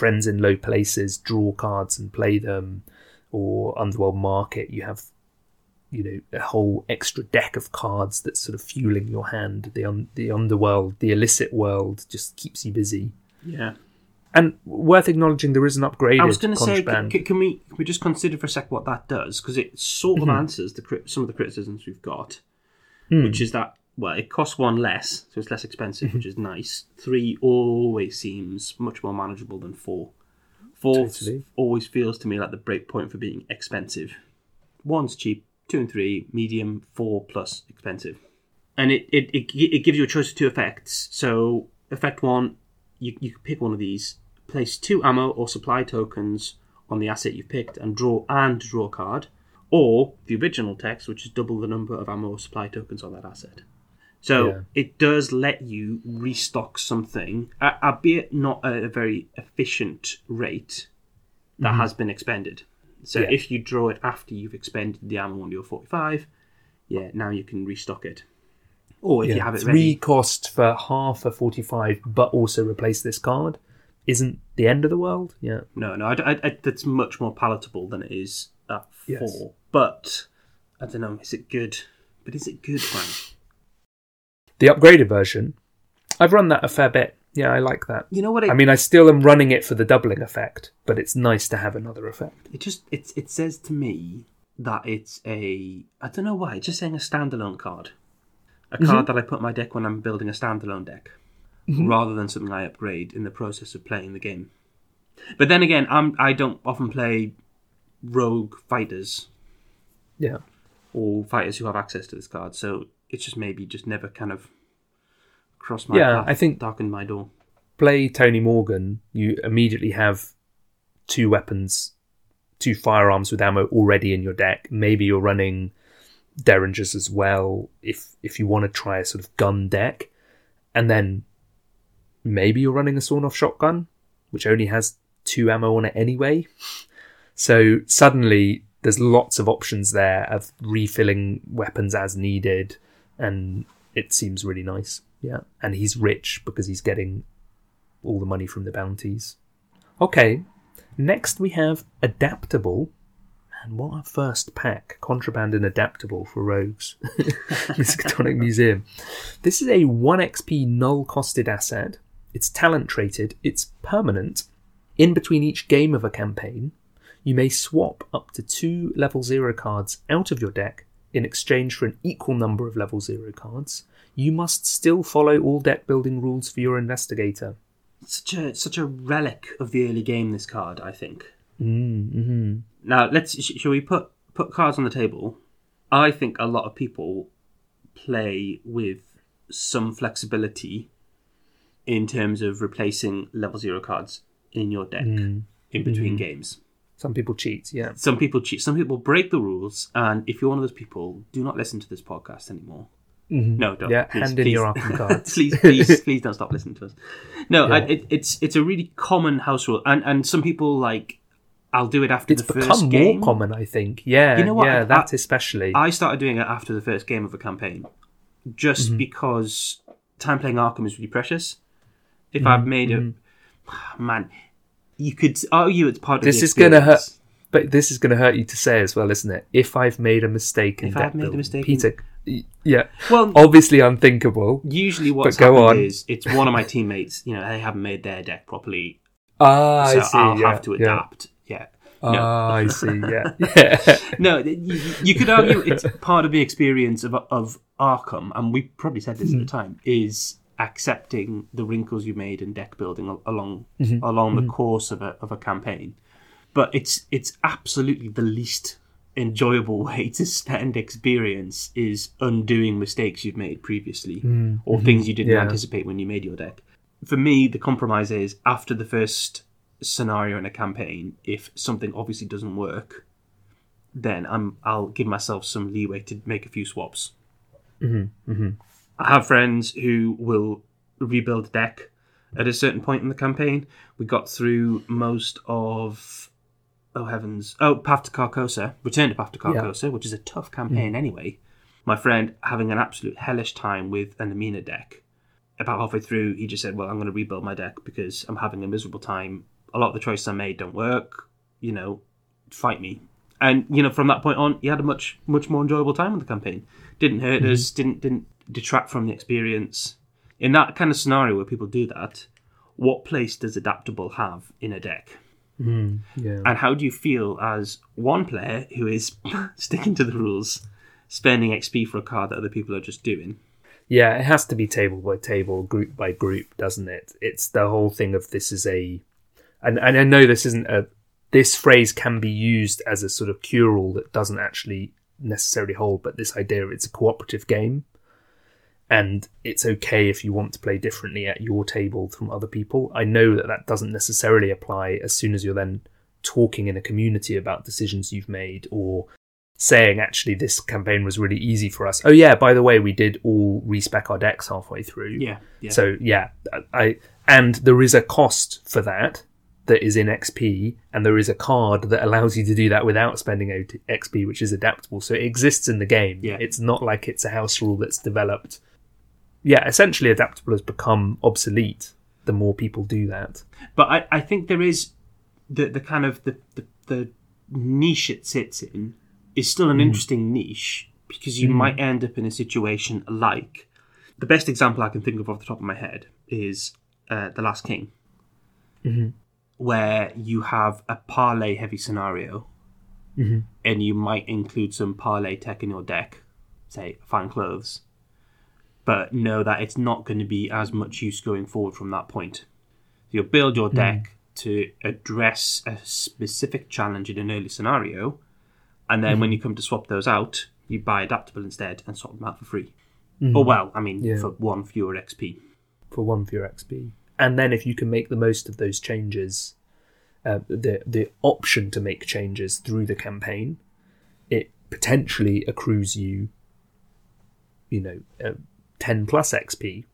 friends in low places draw cards and play them, or Underworld Market, you have, you know, a whole extra deck of cards that's sort of fueling your hand. The un- the underworld, the illicit world, just keeps you busy. yeah. And worth acknowledging, there is an upgraded I was going to say, c- contraband. c- can we can we just consider for a sec what that does? Because it sort Mm-hmm. of answers the some of the criticisms we've got, Hmm. which is that well, it costs one less, so it's less expensive, Mm-hmm. which is nice. Three always seems much more manageable than four. Four Totally. always feels to me like the break point for being expensive. One's cheap, two and three medium, four plus expensive, and it it, it, it gives you a choice of two effects. So effect one, you you can pick one of these, place two ammo or supply tokens on the asset you've picked, and draw and draw a card, or the original text, which is double the number of ammo or supply tokens on that asset. So Yeah. it does let you restock something, albeit not at a very efficient rate that mm-hmm. has been expended. So Yeah. if you draw it after you've expended the ammo on your 45, yeah, now you can restock it. Or if you have it three ready, cost for half a 45 but also replace this card isn't the end of the world yeah no, no, I, I, I, that's much more palatable than it is at Yes. four. But I don't know, is it good? But is it good, Frank? The upgraded version i've run that a fair bit Yeah, I like that. You know what? It, I mean, I still am running it for the doubling effect, but it's nice to have another effect. it just it it says to me that it's a I don't know why. It's just saying a standalone card, a mm-hmm. card that I put in my deck when I'm building a standalone deck, mm-hmm. rather than something I upgrade in the process of playing the game. But then again, I'm I don't often play rogue fighters Yeah. or fighters who have access to this card, so it's just maybe just never kind of crossed my Yeah, path, I think- darkened my door. Play Tony Morgan, you immediately have two weapons, two firearms with ammo already in your deck. Maybe you're running derringers as well if if you want to try a sort of gun deck. And then maybe you're running a sawn off shotgun, which only has two ammo on it anyway. So suddenly there's lots of options there of refilling weapons as needed, and it seems really nice. Yeah, and he's rich because he's getting all the money from the bounties. Okay, next we have adaptable. And what a first pack contraband and adaptable for rogues. Miskatonic Museum. This is a 1 XP null costed asset. It's talent traded, it's permanent. In between each game of a campaign, you may swap up to two level 0 cards out of your deck in exchange for an equal number of level 0 cards. You must still follow all deck building rules for your investigator. Such a such a relic of the early game. This card, I think. Mm-hmm. Now let's sh- shall we put put cards on the table? I think a lot of people play with some flexibility in terms of replacing level zero cards in your deck in between games. Some people cheat, yeah. Some people cheat. Some people break the rules. And if you're one of those people, do not listen to this podcast anymore. No, don't. Yeah, Please, hand in please. your Arkham cards. please, please, please don't stop listening to us. No, I, it, it's it's a really common house rule, and and some people like I'll do it after It's the become first more common, I think. Yeah, You know what? yeah, I- that especially. I started doing it after the first game of a campaign, just Mm-hmm. because time playing Arkham is really precious. If Mm-hmm. I've made a man, you could argue it's part of This the is gonna hurt. experience. But this is going to hurt you to say as well, isn't it? If I've made a mistake in If I've made a mistake Peter, y- yeah, Well, obviously unthinkable. usually what's happened on. is it's one of my teammates. You know, they haven't made their deck properly, Ah, so I see. I'll yeah, have to adapt. Yeah. No. Ah, I see. Yeah, yeah. No, you, you could argue it's part of the experience of of Arkham, and we probably said this at the time, is accepting the wrinkles you made in deck building along Mm-hmm. along the course of a of a campaign. But it's it's absolutely the least enjoyable way to spend experience is undoing mistakes you've made previously or things you didn't Mm-hmm. Yeah. anticipate when you made your deck. For me, the compromise is after the first scenario in a campaign, if something obviously doesn't work, then I'm I'll give myself some leeway to make a few swaps. I have friends who will rebuild a deck at a certain point in the campaign. We got through most of oh heavens oh Path to Carcosa, Return to Path to Carcosa, which is a tough hmm. campaign anyway. My friend having an absolute hellish time with an Amina deck. About halfway through, he just said, "Well, I'm going to rebuild my deck because I'm having a miserable time. A lot of the choices I made don't work. You know, fight me." And you know, from that point on, he had a much much more enjoyable time with the campaign. Didn't hurt hmm. us. Didn't didn't detract from the experience. In that kind of scenario where people do that, what place does adaptable have in a deck? Hmm, yeah. And how do you feel as one player who is sticking to the rules, spending XP for a card that other people are just doing? Yeah, it has to be table by table, group by group, doesn't it? It's the whole thing of this is a, and, and I know this isn't a, this phrase can be used as a sort of cure all that doesn't actually necessarily hold, but this idea it's a cooperative game. And it's okay if you want to play differently at your table from other people. I know that that doesn't necessarily apply as soon as you're then talking in a community about decisions you've made or saying actually this campaign was really easy for us. Oh yeah, by the way, we did all respec our decks halfway through. Yeah, yeah. So yeah, I and there is a cost for that that is in XP, and there is a card that allows you to do that without spending XP, which is adaptable. So it exists in the game. Yeah. It's not like it's a house rule that's developed. Yeah, essentially, adaptable has become obsolete the more people do that. But I, I think there is the the kind of the, the, the niche it sits in is still an interesting niche because you might end up in a situation like the best example I can think of off the top of my head is uh, The Last King, Mhm. where you have a parlay heavy scenario, Mhm. and you might include some parlay tech in your deck, say fine clothes, but know that it's not going to be as much use going forward from that point. You'll build your deck to address a specific challenge in an early scenario, and then when you come to swap those out, you buy adaptable instead and swap them out for free. Or well, I mean, Yeah. for one fewer XP. for one your XP. And then if you can make the most of those changes, uh, the the option to make changes through the campaign, it potentially accrues you, you know, uh, ten plus XP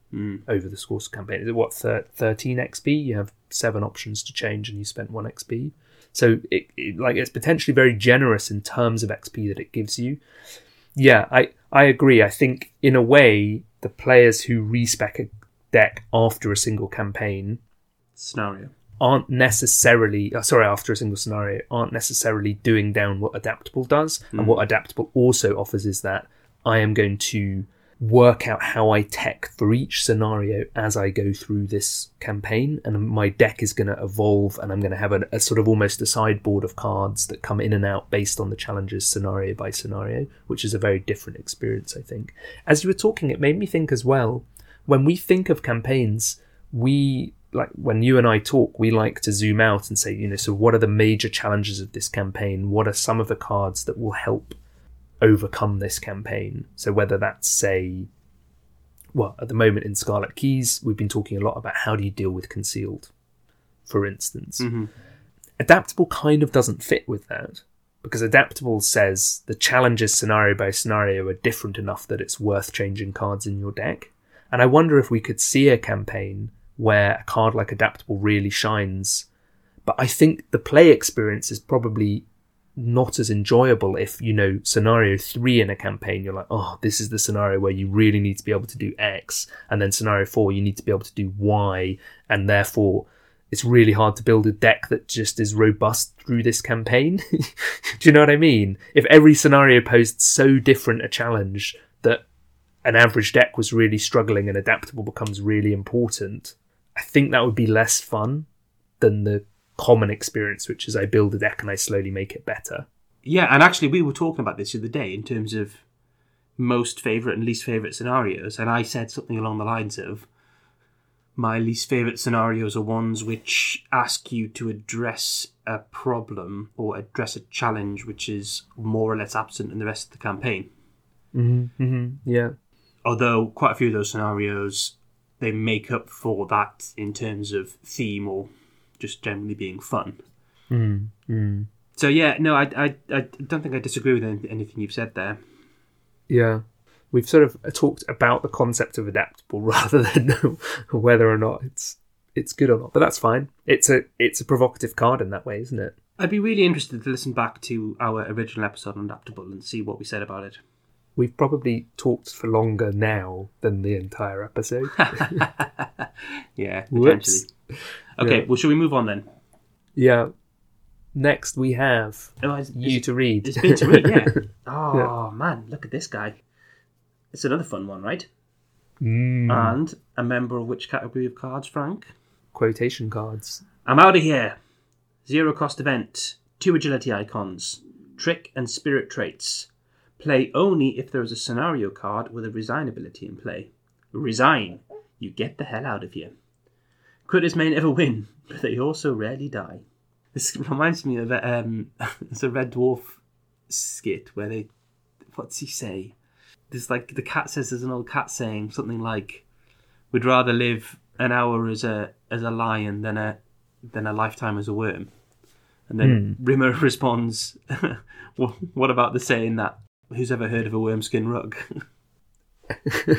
over the course of campaign. Is it what thir- thirteen XP? You have seven options to change, and you spent one XP. So it, it like it's potentially very generous in terms of XP that it gives you. Yeah, I I agree. I think in a way the players who respec a deck after a single campaign Scenario. aren't necessarily uh, sorry after a single scenario aren't necessarily doing down what adaptable does and what adaptable also offers is that i am going to work out how i tech for each scenario as i go through this campaign and my deck is going to evolve and i'm going to have a, a sort of almost a sideboard of cards that come in and out based on the challenges scenario by scenario which is a very different experience i think as you were talking it made me think as well when we think of campaigns we like when you and I talk, we like to zoom out and say, you know, so what are the major challenges of this campaign? What are some of the cards that will help overcome this campaign? So whether that's say, well, at the moment in Scarlet Keys, we've been talking a lot about how do you deal with concealed, for instance. Mm-hmm. Adaptable kind of doesn't fit with that because adaptable says the challenges scenario by scenario are different enough that it's worth changing cards in your deck. And I wonder if we could see a campaign where a card like adaptable really shines. But I think the play experience is probably not as enjoyable if, you know, scenario three in a campaign, you're like, oh, this is the scenario where you really need to be able to do X. And then scenario four, you need to be able to do Y. And therefore, it's really hard to build a deck that just is robust through this campaign. do you know what I mean? If every scenario posed so different a challenge that an average deck was really struggling and adaptable becomes really important, I think that would be less fun than the common experience, which is I build a deck and I slowly make it better. Yeah, and actually, we were talking about this the other day in terms of most favorite and least favorite scenarios, and I said something along the lines of my least favorite scenarios are ones which ask you to address a problem or address a challenge which is more or less absent in the rest of the campaign. Mm-hmm. Yeah. Although quite a few of those scenarios they make up for that in terms of theme or just generally being fun. Mm-hmm. So yeah, no, I, I, I don't think I disagree with anything you've said there. Yeah. We've sort of talked about the concept of adaptable rather than whether or not it's it's good or not. But that's fine. It's a it's a provocative card in that way, isn't it? I'd be really interested to listen back to our original episode on Adaptable and see what we said about it. We've probably talked for longer now than the entire episode. Yeah, Whoops. potentially. Okay, Yeah. well, should we move on then? yeah. Next we have Oh, it's, you it's, to read. it's been to read, yeah. Oh, man, look at this guy. It's another fun one, right? Mm, And a member of which category of cards, Frank? quotation cards. I'm out of here. Zero cost event. Two agility icons. Trick and spirit traits. Play only if there is a scenario card with a resign ability in play. Resign. You get the hell out of here. Critters may never win, but they also rarely die. This reminds me of um, it's a Red Dwarf skit where they, what's he say? There's like the cat says there's an old cat saying something like, "We'd rather live an hour as a as a lion than a than a lifetime as a worm." And then Rimmer responds, "Wha- "What about the saying that who's ever heard of a wormskin rug?"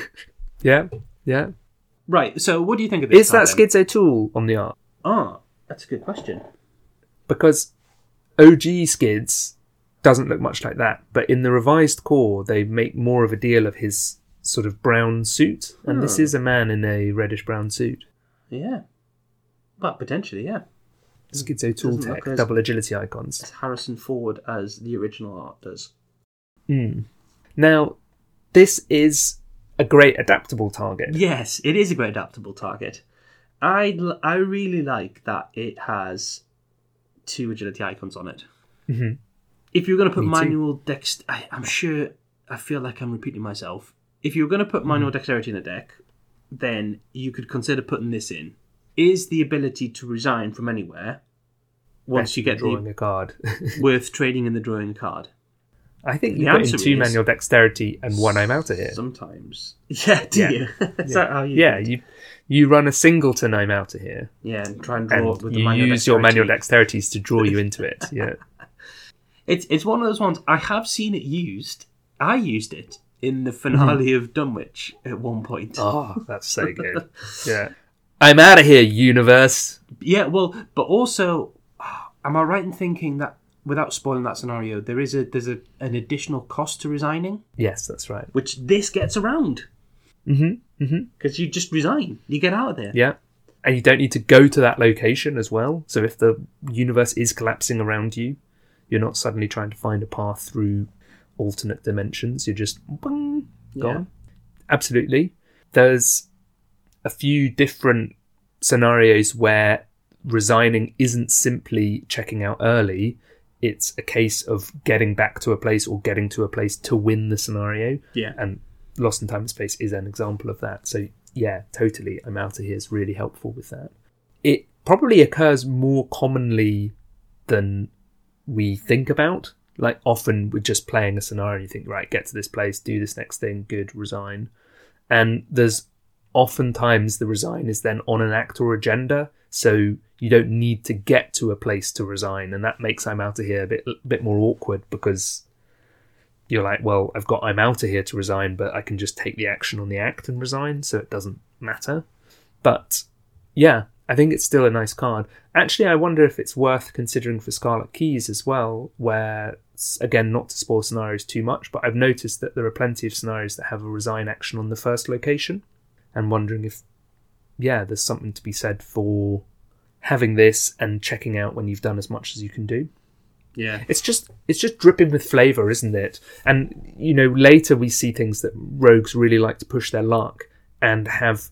Yeah, yeah. right. So, what do you think of this? Is that then? Skids O'Toole on the art? Oh, that's a good question. Because OG Skids doesn't look much like that, but in the revised core, they make more of a deal of his sort of brown suit, and this Hmm. is a man in a reddish brown suit. Yeah. Well, potentially, yeah. Skids O'Toole tech, double agility icons. Harrison Ford as the original art does. Mm. Now, this is a great adaptable target. Yes, it is a great adaptable target. I I really like that it has two agility icons on it. Mhm. If you're going to put Me manual dex, I, I'm sure. I feel like I'm repeating myself. If you're going to put Mm-hmm. manual dexterity in a deck, then you could consider putting this in. Is the ability to resign from anywhere once you get drawing the a card. worth trading in the drawing card? I think The you put answer in two is- manual dexterity and one I'm out of here. Sometimes. Yeah. Do Yeah. you? Is that how you? Yeah, you you run a singleton I'm out of here. Yeah, and try and draw And with the you manual use your manual dexterities to draw you into it. Yeah. It's it's one of those ones I have seen it used. I used it in the finale mm-hmm. of Dunwich at one point. Oh, that's so good. Yeah. I'm out of here, universe. Yeah, well, but also, am I right in thinking that without spoiling that scenario, there is a there's a an additional cost to resigning, Yes, that's right. which this gets around Mm-hmm. Mm-hmm. because you just resign, you get out of there. Yeah. And you don't need to go to that location as well. So if the universe is collapsing around you, you're not suddenly trying to find a path through alternate dimensions. You're just gone. Absolutely. There's a few different scenarios where resigning isn't simply checking out early. It's a case of getting back to a place or getting to a place to win the scenario yeah, and Lost in Time and Space is an example of that. So yeah, totally, I'm out of here is really helpful with that. It probably occurs more commonly than we think about. Like often we're just playing a scenario, you think, right, get to this place, do this next thing, good, resign. And there's oftentimes the resign is then on an act or agenda, so you don't need to get to a place to resign, and that makes I'm out of here a bit bit more awkward because you're like, well, I've got I'm out of here to resign, but I can just take the action on the act and resign, so it doesn't matter. But yeah, I think it's still a nice card. Actually, I wonder if it's worth considering for Scarlet Keys as well, where again, not to spoil scenarios too much, but I've noticed that there are plenty of scenarios that have a resign action on the first location, and wondering if, yeah, there's something to be said for having this and checking out when you've done as much as you can do. Yeah, it's just it's just dripping with flavor isn't it? And you know later we see things that rogues really like to push their luck and have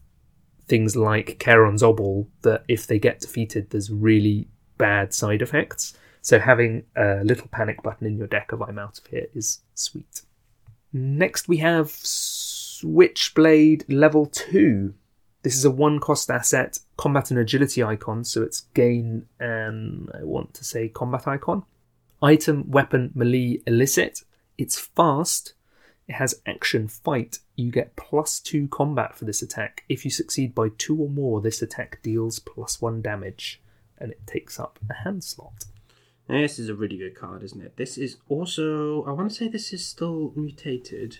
things like Charon's Obol that if they get defeated there's really bad side effects. So having a little panic button in your deck of I'm out of here is sweet. Next we have Switchblade level 2 this is a one cost asset combat and agility icon so it's gain and I want to say combat icon Item, weapon, melee, illicit. It's fast. It has action, fight. You get plus two combat for this attack. If you succeed by two or more, this attack deals plus one damage, and it takes up a hand slot. this is a really good card, isn't it? This is also I want to say this is still mutated.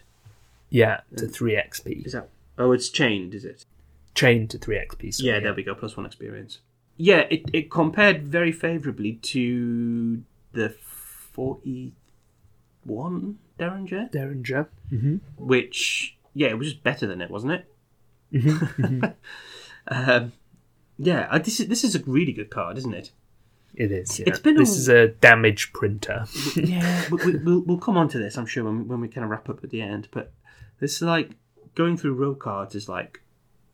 Yeah, to um, three XP. Is that? Oh, it's chained, is it? Chained to three XP. so yeah, there we go. Plus one experience. Yeah, it, it compared very favourably to the forty-one Derringer, Derringer. Mm-hmm. which yeah, it was just better than it, wasn't it? Mm-hmm. um, yeah, uh, this is this is a really good card, isn't it? It is. Yeah. It's been a- this is a damage printer. yeah, we, we, we'll we'll come on to this, I'm sure, when, when we kind of wrap up at the end. But this is like going through row cards is like,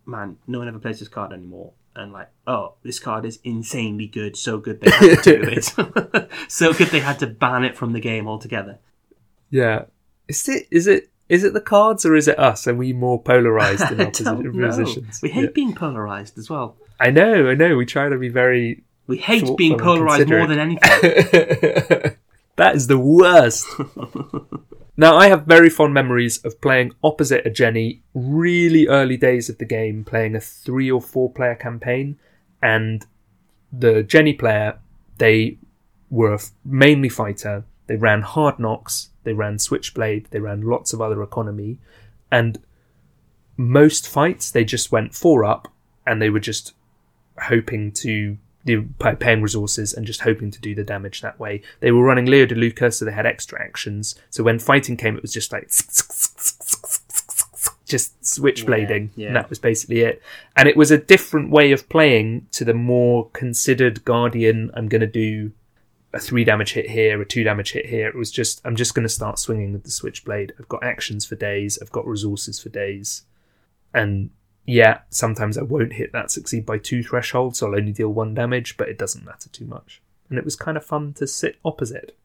man, no one ever plays this card anymore. And like, oh, this card is insanely good, so good they had to do it, so good they had to ban it from the game altogether. yeah. Is it? Is it? Is it the cards or is it us? Are we more polarized in I our posi- don't know. positions? We hate Yeah. being polarized as well. I know. I know. We try to be very We hate being polarized more than anything. that is the worst. Now, I have very fond memories of playing opposite a Jenny really early days of the game, playing a three or four player campaign, and the Jenny player, they were mainly fighter. They ran hard knocks, they ran switchblade, they ran lots of other economy, and most fights they just went four up, and they were just hoping to by paying resources and just hoping to do the damage that way. They were running Leo de Luca, so they had extra actions. So when fighting came, it was just like just switchblading. Yeah, yeah. And that was basically it. And it was a different way of playing to the more considered Guardian. I'm going to do a three damage hit here, a two damage hit here. It was just I'm just going to start swinging with the switchblade. I've got actions for days. I've got resources for days, and yeah, sometimes I won't hit that succeed by two threshold, so I'll only deal one damage, but it doesn't matter too much. And it was kind of fun to sit opposite.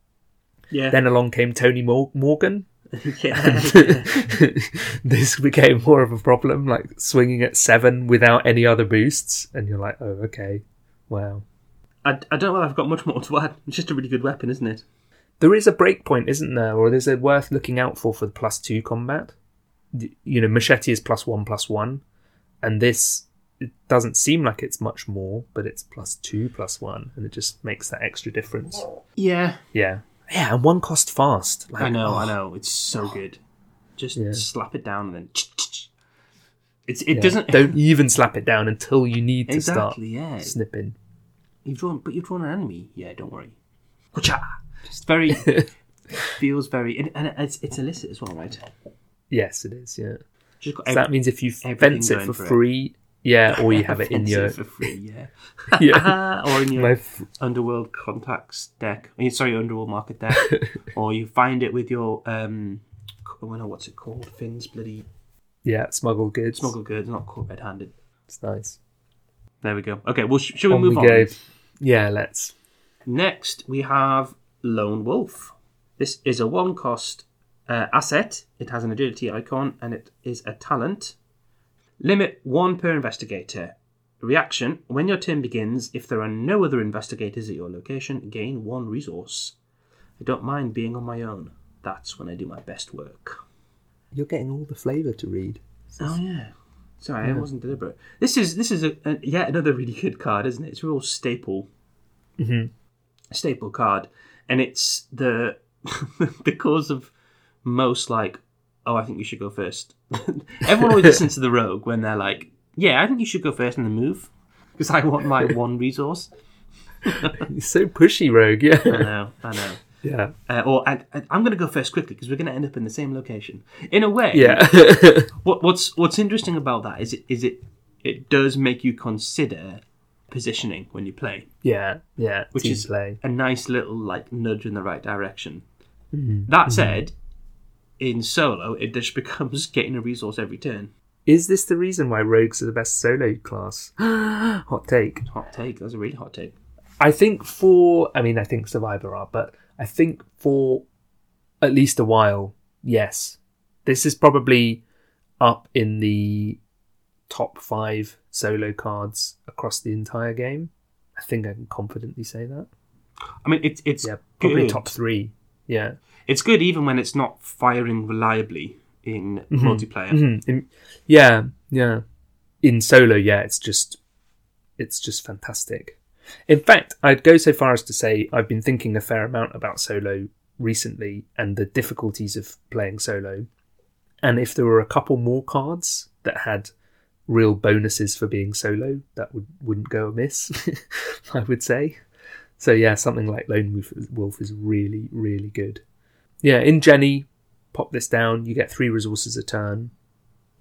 Yeah. Then along came Tony Mor- Morgan. yeah. this became more of a problem, like swinging at seven without any other boosts, and you're like, oh, okay, wow. I, I don't know if I've got much more to add. It's just a really good weapon, isn't it? There is a breakpoint, isn't there, or is it worth looking out for for the plus two combat. You know, machete is plus one plus one, and this it doesn't seem like it's much more, but it's plus two plus one, and it just makes that extra difference. Yeah. Yeah, yeah, and one cost fast. Like, I know, oh, I know. It's so good. Just Yeah. slap it down and then. It's it yeah. doesn't. Don't even slap it down until you need to exactly. Yeah. start snipping. You've drawn, but you've drawn an enemy. Yeah, don't worry. It's very feels very, and, and it's it's illicit as well, right? Yes, it is. Yeah. Just got So that means if you fence it for for it. free, yeah, or you have it in your for free, yeah, yeah. or in your f- underworld contacts deck. I mean, sorry, underworld market deck, or you find it with your um, I don't know what's it called, Finn's bloody yeah, smuggled goods. Smuggled goods, not caught red-handed. It's nice. There we go. Okay, well, sh- shall we On move we on? go. Yeah, let's. Next, we have Lone Wolf. This is a one cost uh, asset. It has an agility icon and it is a talent. Limit one per investigator. Reaction When your turn begins, if there are no other investigators at your location, gain one resource. I don't mind being on my own. That's when I do my best work. You're getting all the flavour to read. Oh, yeah. Sorry, I wasn't deliberate. This is this is a, a yet another really good card, isn't it? It's a real staple Mhm. staple card, and it's the the cause of most like, oh, I think you should go first. Everyone always listens to the rogue when they're like, yeah, I think you should go first and then move because I want my one resource. You're so pushy, Rogue. Yeah, I know, I know. yeah. Uh, or and I'm going to go first quickly because we're going to end up in the same location. In a way, Yeah. What, what's what's interesting about that is it is it it does make you consider positioning when you play. yeah. Yeah. Which is- play. a nice little like nudge in the right direction. Mm-hmm. That said, in solo, it just becomes getting a resource every turn. Is this the reason why rogues are the best solo class? Hot take. Hot take. That's a really hot take. I think for, I mean, I think Survivor are, but I think for at least a while, yes. This is probably up in the top five solo cards across the entire game. I think I can confidently say that. I mean, it's it's Yeah, probably good. top three. Yeah. It's good even when it's not firing reliably in multiplayer. Mhm. In- yeah, yeah. In solo, yeah, it's just it's just fantastic. In fact, I'd go so far as to say I've been thinking a fair amount about solo recently and the difficulties of playing solo. And if there were a couple more cards that had real bonuses for being solo, that would wouldn't go amiss. I would say. So yeah, something like Lone Wolf is really, really good. Yeah, in Jenny, pop this down. You get three resources a turn.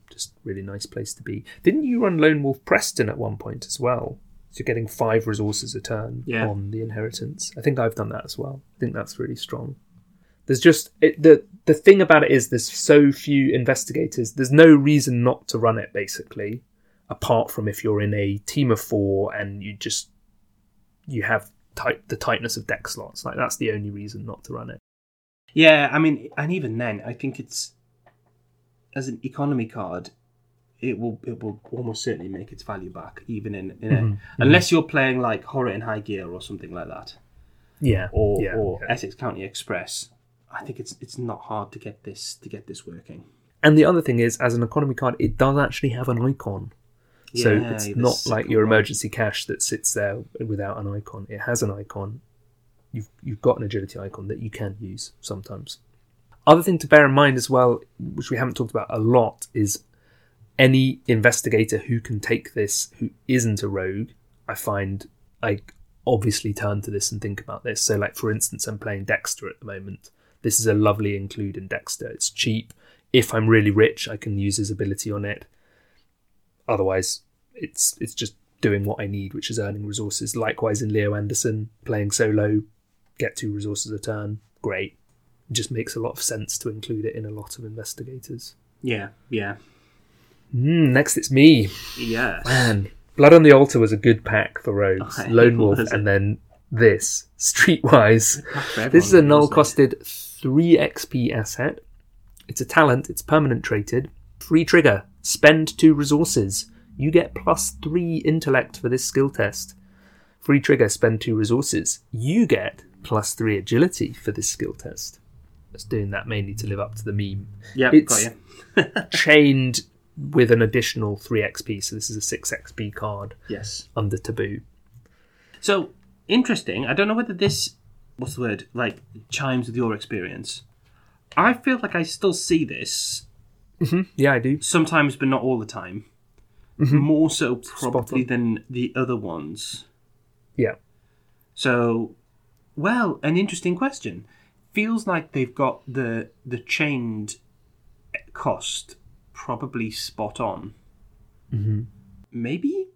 Just really nice place to be. Didn't you run Lone Wolf Preston at one point as well? So you're getting five resources a turn Yeah. on the inheritance. I think I've done that as well. I think that's really strong. There's just it, the the thing about it is there's so few investigators. There's no reason not to run it basically, apart from if you're in a team of four and you just you have tight the tightness of deck slots. Like that's the only reason not to run it. Yeah, I mean, and even then, I think it's as an economy card, it will it will almost certainly make its value back, even in, in Mm-hmm. a, unless you're playing like Horror in High Gear or something like that, Yeah. or yeah, or yeah. Essex County Express. I think it's it's not hard to get this to get this working. And the other thing is, as an economy card, it does actually have an icon. So Yeah, it's not like your emergency cache that sits there without an icon. It has an icon. You've you've got an agility icon that you can use sometimes. Other thing to bear in mind as well, which we haven't talked about a lot, is any investigator who can take this who isn't a rogue. I find I obviously turn to this and think about this. So, like for instance, I'm playing Dexter at the moment. This is a lovely include in Dexter. It's cheap. If I'm really rich, I can use his ability on it otherwise it's it's just doing what I need, which is earning resources. Likewise in Leo Anderson, playing solo, get two resources a turn, great. It just makes a lot of sense to include it in a lot of investigators. Yeah, yeah. Mm, next, it's me. Yes. Man, Blood on the Altar was a good pack for rogues. Okay, Lone Wolf, and then this Streetwise. This is a null costed 3 XP asset. It's a talent, it's permanent traded. Free trigger, spend 2 resources. You get plus 3 intellect for this skill test. Free trigger, spend 2 resources. You get plus 3 agility for this skill test. It's doing that mainly to live up to the meme. It's- got you. Chained with an additional 3 XP, so this is a 6 XP card Yes. under taboo. So interesting. I don't know whether this what's the word like chimes with your experience. I feel like I still see this mm-hmm. Yeah, I do. sometimes, but not all the time. Mm-hmm. More so probably than the other ones. Yeah. So, well, an interesting question. Feels like they've got the the chained cost probably spot on. Mm-hmm. Maybe,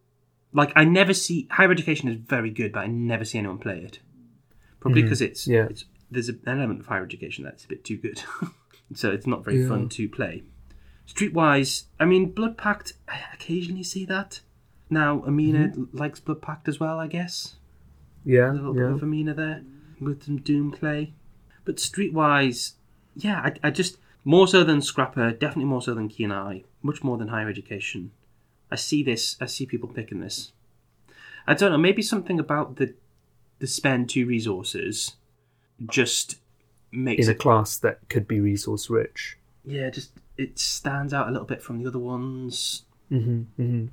like I never see higher education is very good, but I never see anyone play it. Probably because it's, Mm-hmm. Yeah. it's there's an element of higher education that's a bit too good, so it's not very Yeah. fun to play. Streetwise, I mean, Blood Pact. I occasionally see that. Now, Amina Mm-hmm. likes Blood Pact as well, I guess Yeah. a little yeah. bit of Amina there with some Doom play. But streetwise, yeah, I, I just more so than Scrapper, definitely more so than Keen Eye, much more than higher education. I see this. I see people picking this. I don't know. Maybe something about the the spend two resources just makes in a it. class that could be resource rich. Yeah, just it stands out a little bit from the other ones. Mm-hmm, mm-hmm.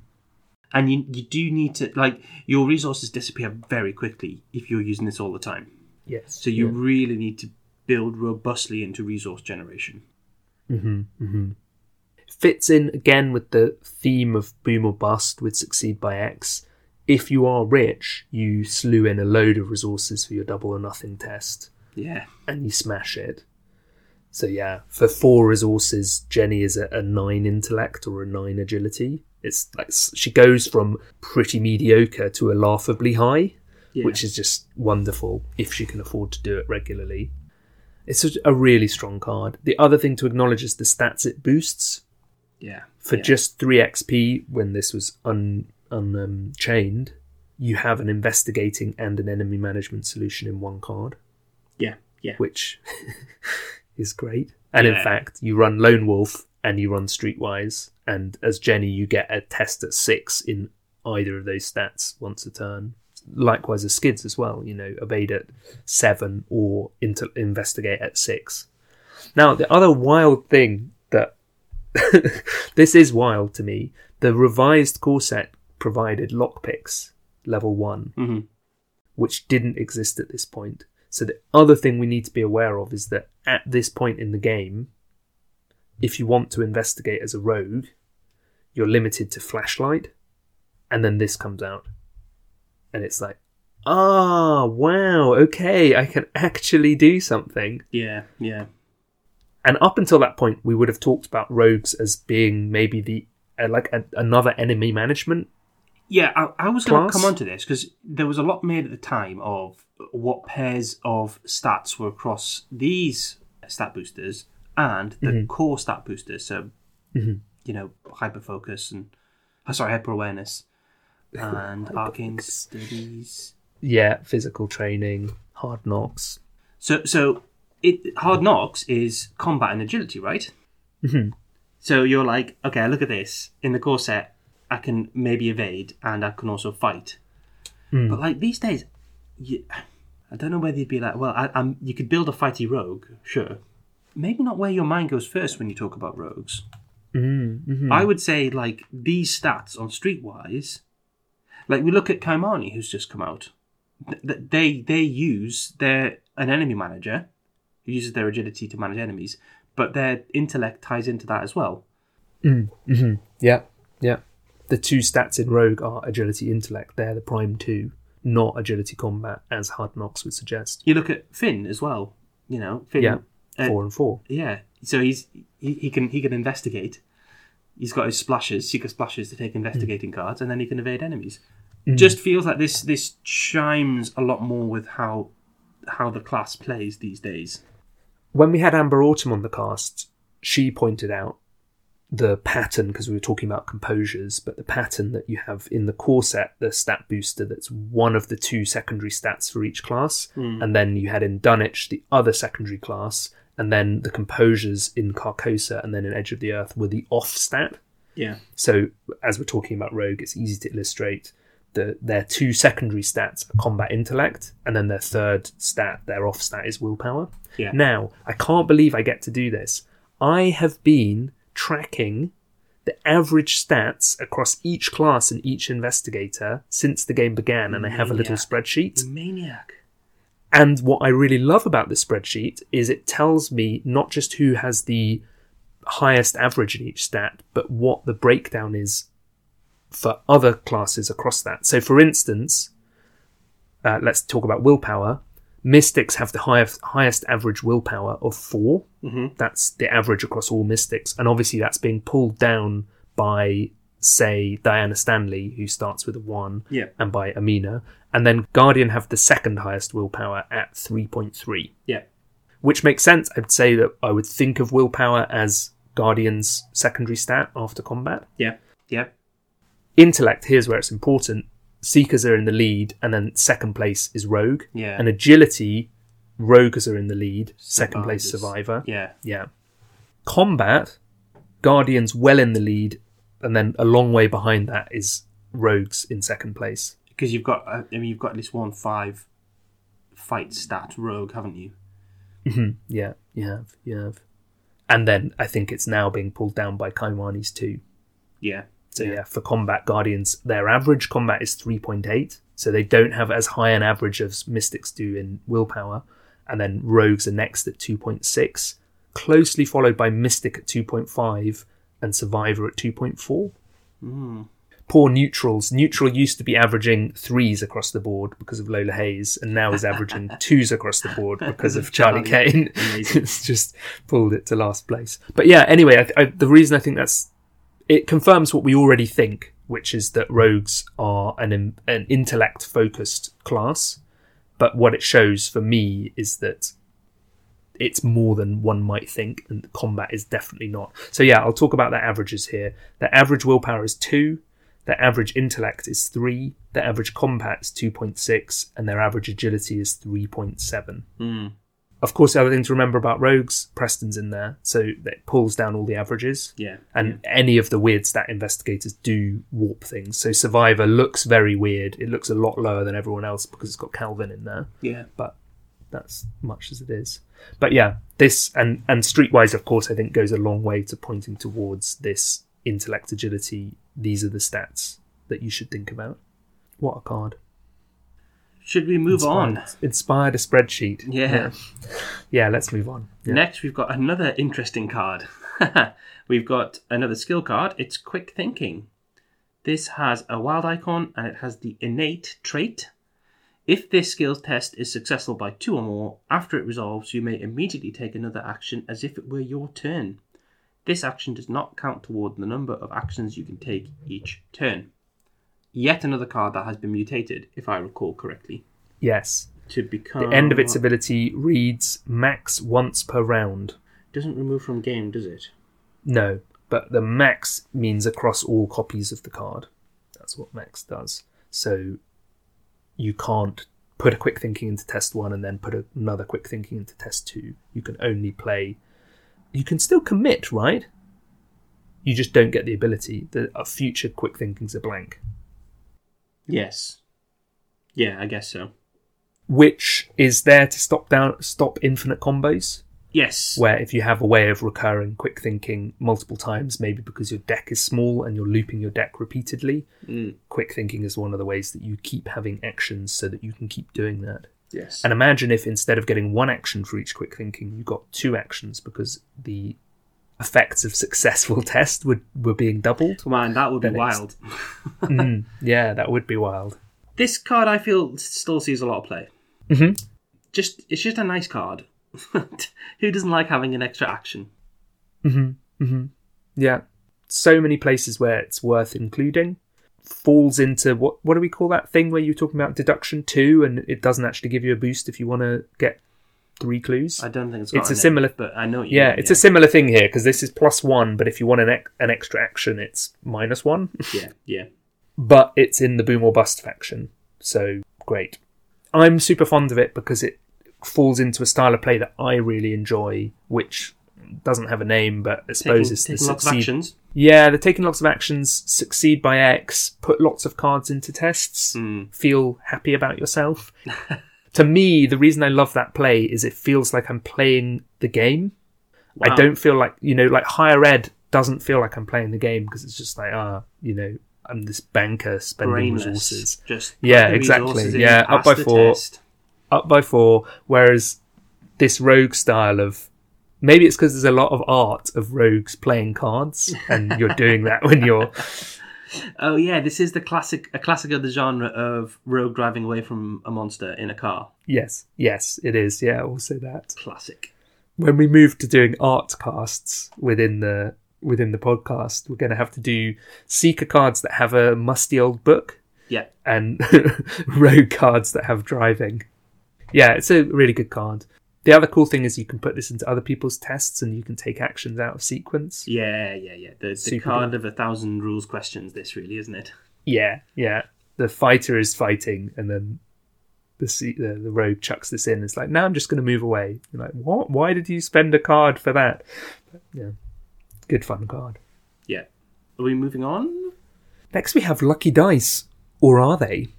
And you you do need to like your resources disappear very quickly if you're using this all the time. Yes. So you Yeah. really need to build robustly into resource generation. Mm-hmm, mm-hmm. Fits in again with the theme of boom or bust with succeed by X. If you are rich, you slew in a load of resources for your double or nothing test Yeah. and you smash it. So yeah, for four resources, Jenny is a nine intellect or a nine agility. It's like she goes from pretty mediocre to a laughably high. Yeah. which is just wonderful if she can afford to do it regularly. It's a, a really strong card. The other thing to acknowledge is the stats it boosts yeah. for yeah. just three XP when this was un un um, chained. You have an investigating and an enemy management solution in one card, Yeah. Yeah. which is great. And in fact, you run Lone Wolf and you run Streetwise, and as Jenny, you get a test at six in either of those stats once a turn. Likewise, as Skids as well, you know, evade at seven or inter- investigate at six. Now, the other wild thing that this is wild to me the revised core set provided lockpicks level one Mhm. which didn't exist at this point. So the other thing we need to be aware of is that at this point in the game, if you want to investigate as a rogue, you're limited to flashlight, and then this comes out, and it's like, ah, wow, okay, I can actually do something. Yeah. Yeah. And up until that point, we would have talked about rogues as being maybe the uh, like a, another enemy management. Yeah, I, I was going to come on to this because there was a lot made at the time of what pairs of stats were across these stat boosters and the Mm-hmm. core stat boosters. So, you know, hyper focus and oh, sorry, hyper awareness and arcane studies. Yeah, physical training, hard knocks. So, so it hard knocks is combat and agility, right? Mhm. So you're like, okay, look at this in the core set. I can maybe evade and I can also fight. Hmm. But like these days, you, I don't know whether you'd be like, well, I, I'm. You could build a fighty rogue, sure. Maybe not where your mind goes first when you talk about rogues. Mm-hmm. I would say like these stats on Streetwise, like we look at Kymani, who's just come out. Th- th- They they use their an enemy manager who uses their agility to manage enemies, but their intellect ties into that as well. Mm-hmm. Yeah, yeah. The two stats in Rogue are agility, intellect. They're the prime two, not agility, combat, as Hard Knocks would suggest. You look at Finn as well. You know, Finn. Yeah, uh, four and four. Yeah, so he's he, he can he can investigate. He's got his splashes, secret splashes to take hmm. investigating cards, and then he can evade enemies. Hmm. Just feels like this this chimes a lot more with how how the class plays these days. When we had Amber Autumn on the cast, she pointed out the pattern because we were talking about composures, but the pattern that you have in the core set, the stat booster, that's one of the two secondary stats for each class, hmm. and then you had in Dunwich the other secondary class, and then the composures in Carcosa and then in Edge of the Earth were the off stat. Yeah. So as we're talking about Rogue, it's easy to illustrate that their two secondary stats are combat intellect, and then their third stat, their off stat, is willpower. Yeah. Now, I can't believe I get to do this. I have been tracking the average stats across each class and each investigator since the game began, and I have a little spreadsheet. Maniac. And what I really love about this spreadsheet is it tells me not just who has the highest average in each stat, but what the breakdown is for other classes across that. So, for instance, uh, let's talk about willpower. Mystics have the highest highest average willpower of 4 Mhm. That's the average across all mystics, and obviously that's being pulled down by, say, Diana Stanley, who starts with a one, Yeah. and by Amina. And then Guardian have the second highest willpower at 3.3, Yeah. which makes sense. I'd say that I would think of willpower as Guardian's secondary stat after combat. Yeah. Yeah. Intellect, here's where it's important. Seekers are in the lead, and then second place is Rogue. Yeah. And agility, Rogues are in the lead, second place Survivor. Yeah. Yeah. Combat, Guardians well in the lead, and then a long way behind that is Rogues in second place. Because you've got, uh, I mean, you've got least one five fight stat rogue, haven't you? Yeah, you have, you have. And then I think it's now being pulled down by Kymani's too. Yeah. So yeah. Yeah. for combat guardians, their average combat is 3.8. So they don't have as high an average as mystics do in willpower. And then rogues are next at 2.6, closely followed by mystic at 2.5 and survivor at 2.4. Mm. Poor neutrals. Neutral used to be averaging threes across the board because of Lola Hayes, and now is averaging twos across the board because of Charlie Charlie. Kane. It's just pulled it to last place. But yeah, anyway, I, I, the reason I think that's it confirms what we already think, which is that rogues are an an intellect focused class. But what it shows for me is that it's more than one might think, and combat is definitely not. So yeah, I'll talk about their averages here. Their average willpower is two. Their average intellect is three. Their average combat is two point six, and their average agility is three point seven. Mm. Of course, the other thing to remember about rogues, Preston's in there, so that pulls down all the averages. Yeah. And any of the weird stat investigators do warp things. So Survivor looks very weird. It looks a lot lower than everyone else because it's got Calvin in there. Yeah. But that's much as it is. But yeah, this and and Streetwise, of course, I think goes a long way to pointing towards this intellect agility. These are the stats that you should think about. What a card! Should we move on? Inspired- Inspired a spreadsheet. Yeah. yeah, Yeah, Let's move on. Yeah. Next, we've got another interesting card. we've got another skill card. It's Quick Thinking. This has a wild icon and it has the innate trait. If this skills test is successful by two or more, after it resolves, you may immediately take another action as if it were your turn. This action does not count toward the number of actions you can take each turn. Yet another card that has been mutated, if I recall correctly, Yes. to become. The end of its ability reads max once per round. doesn't remove from game, does it? No, but the max means across all copies of the card. That's what max does. So you can't put a quick thinking into test one and then put another quick thinking into test two. You can only play. You can still commit, right? You just don't get the ability. The a future quick thinkings are blank, Yes. Yeah, I guess so. which is there to stop down stop infinite combos. Yes. where if you have a way of recurring quick thinking multiple times, maybe because your deck is small and you're looping your deck repeatedly, Mm, quick thinking is one of the ways that you keep having actions so that you can keep doing that. yes. And imagine if instead of getting one action for each quick thinking, you got two actions because the effects of successful test would were being doubled. Man, that would be wild. Mm, yeah, that would be wild. This card, I feel, still sees a lot of play. Mhm. Just, it's just a nice card. Who doesn't like having an extra action? hmm hmm Yeah, so many places where it's worth including. Falls into what what do we call that thing where you're talking about deduction two, and it doesn't actually give you a boost if you want to get three clues. I don't think it's got It's a name, similar- but I know. Yeah, mean, it's a similar thing here because this is plus one, but if you want an ex- an extra action, it's minus one. yeah, yeah. but it's in the boom or bust faction, so great. I'm super fond of it because it falls into a style of play that I really enjoy, which doesn't have a name, but I suppose Taking, it's the taking lots of actions. Yeah, they're taking lots of actions, succeed by X, put lots of cards into tests, Mm. feel happy about yourself. to me, the reason I love that play is it feels like I'm playing the game. I don't feel like, you know, like higher ed doesn't feel like I'm playing the game because it's just like, ah, you know, I'm this banker spending Brainless. resources. Just Yeah, exactly. Yeah, up by four. test. Up by four, whereas this rogue style of maybe it's because there's a lot of art of rogues playing cards and you're doing that when you're Oh yeah, this is the classic, a classic of the genre of rogue driving away from a monster in a car. Yes, yes, it is. Yeah, also that. Classic. When we move to doing art casts within the within the podcast, we're going to have to do seeker cards that have a musty old book Yeah, and rogue cards that have driving. Yeah, it's a really good card. The other cool thing is you can put this into other people's tests and you can take actions out of sequence. yeah, yeah, yeah. The, the card of a thousand rules questions. This really, isn't it? Yeah, yeah. The fighter is fighting, and then the the, the rogue chucks this in. It's like, now I'm just going to move away. You're like, what? Why did you spend a card for that? But, yeah, good fun card. Yeah. Are we moving on? Next, we have Lucky Dice, or are they?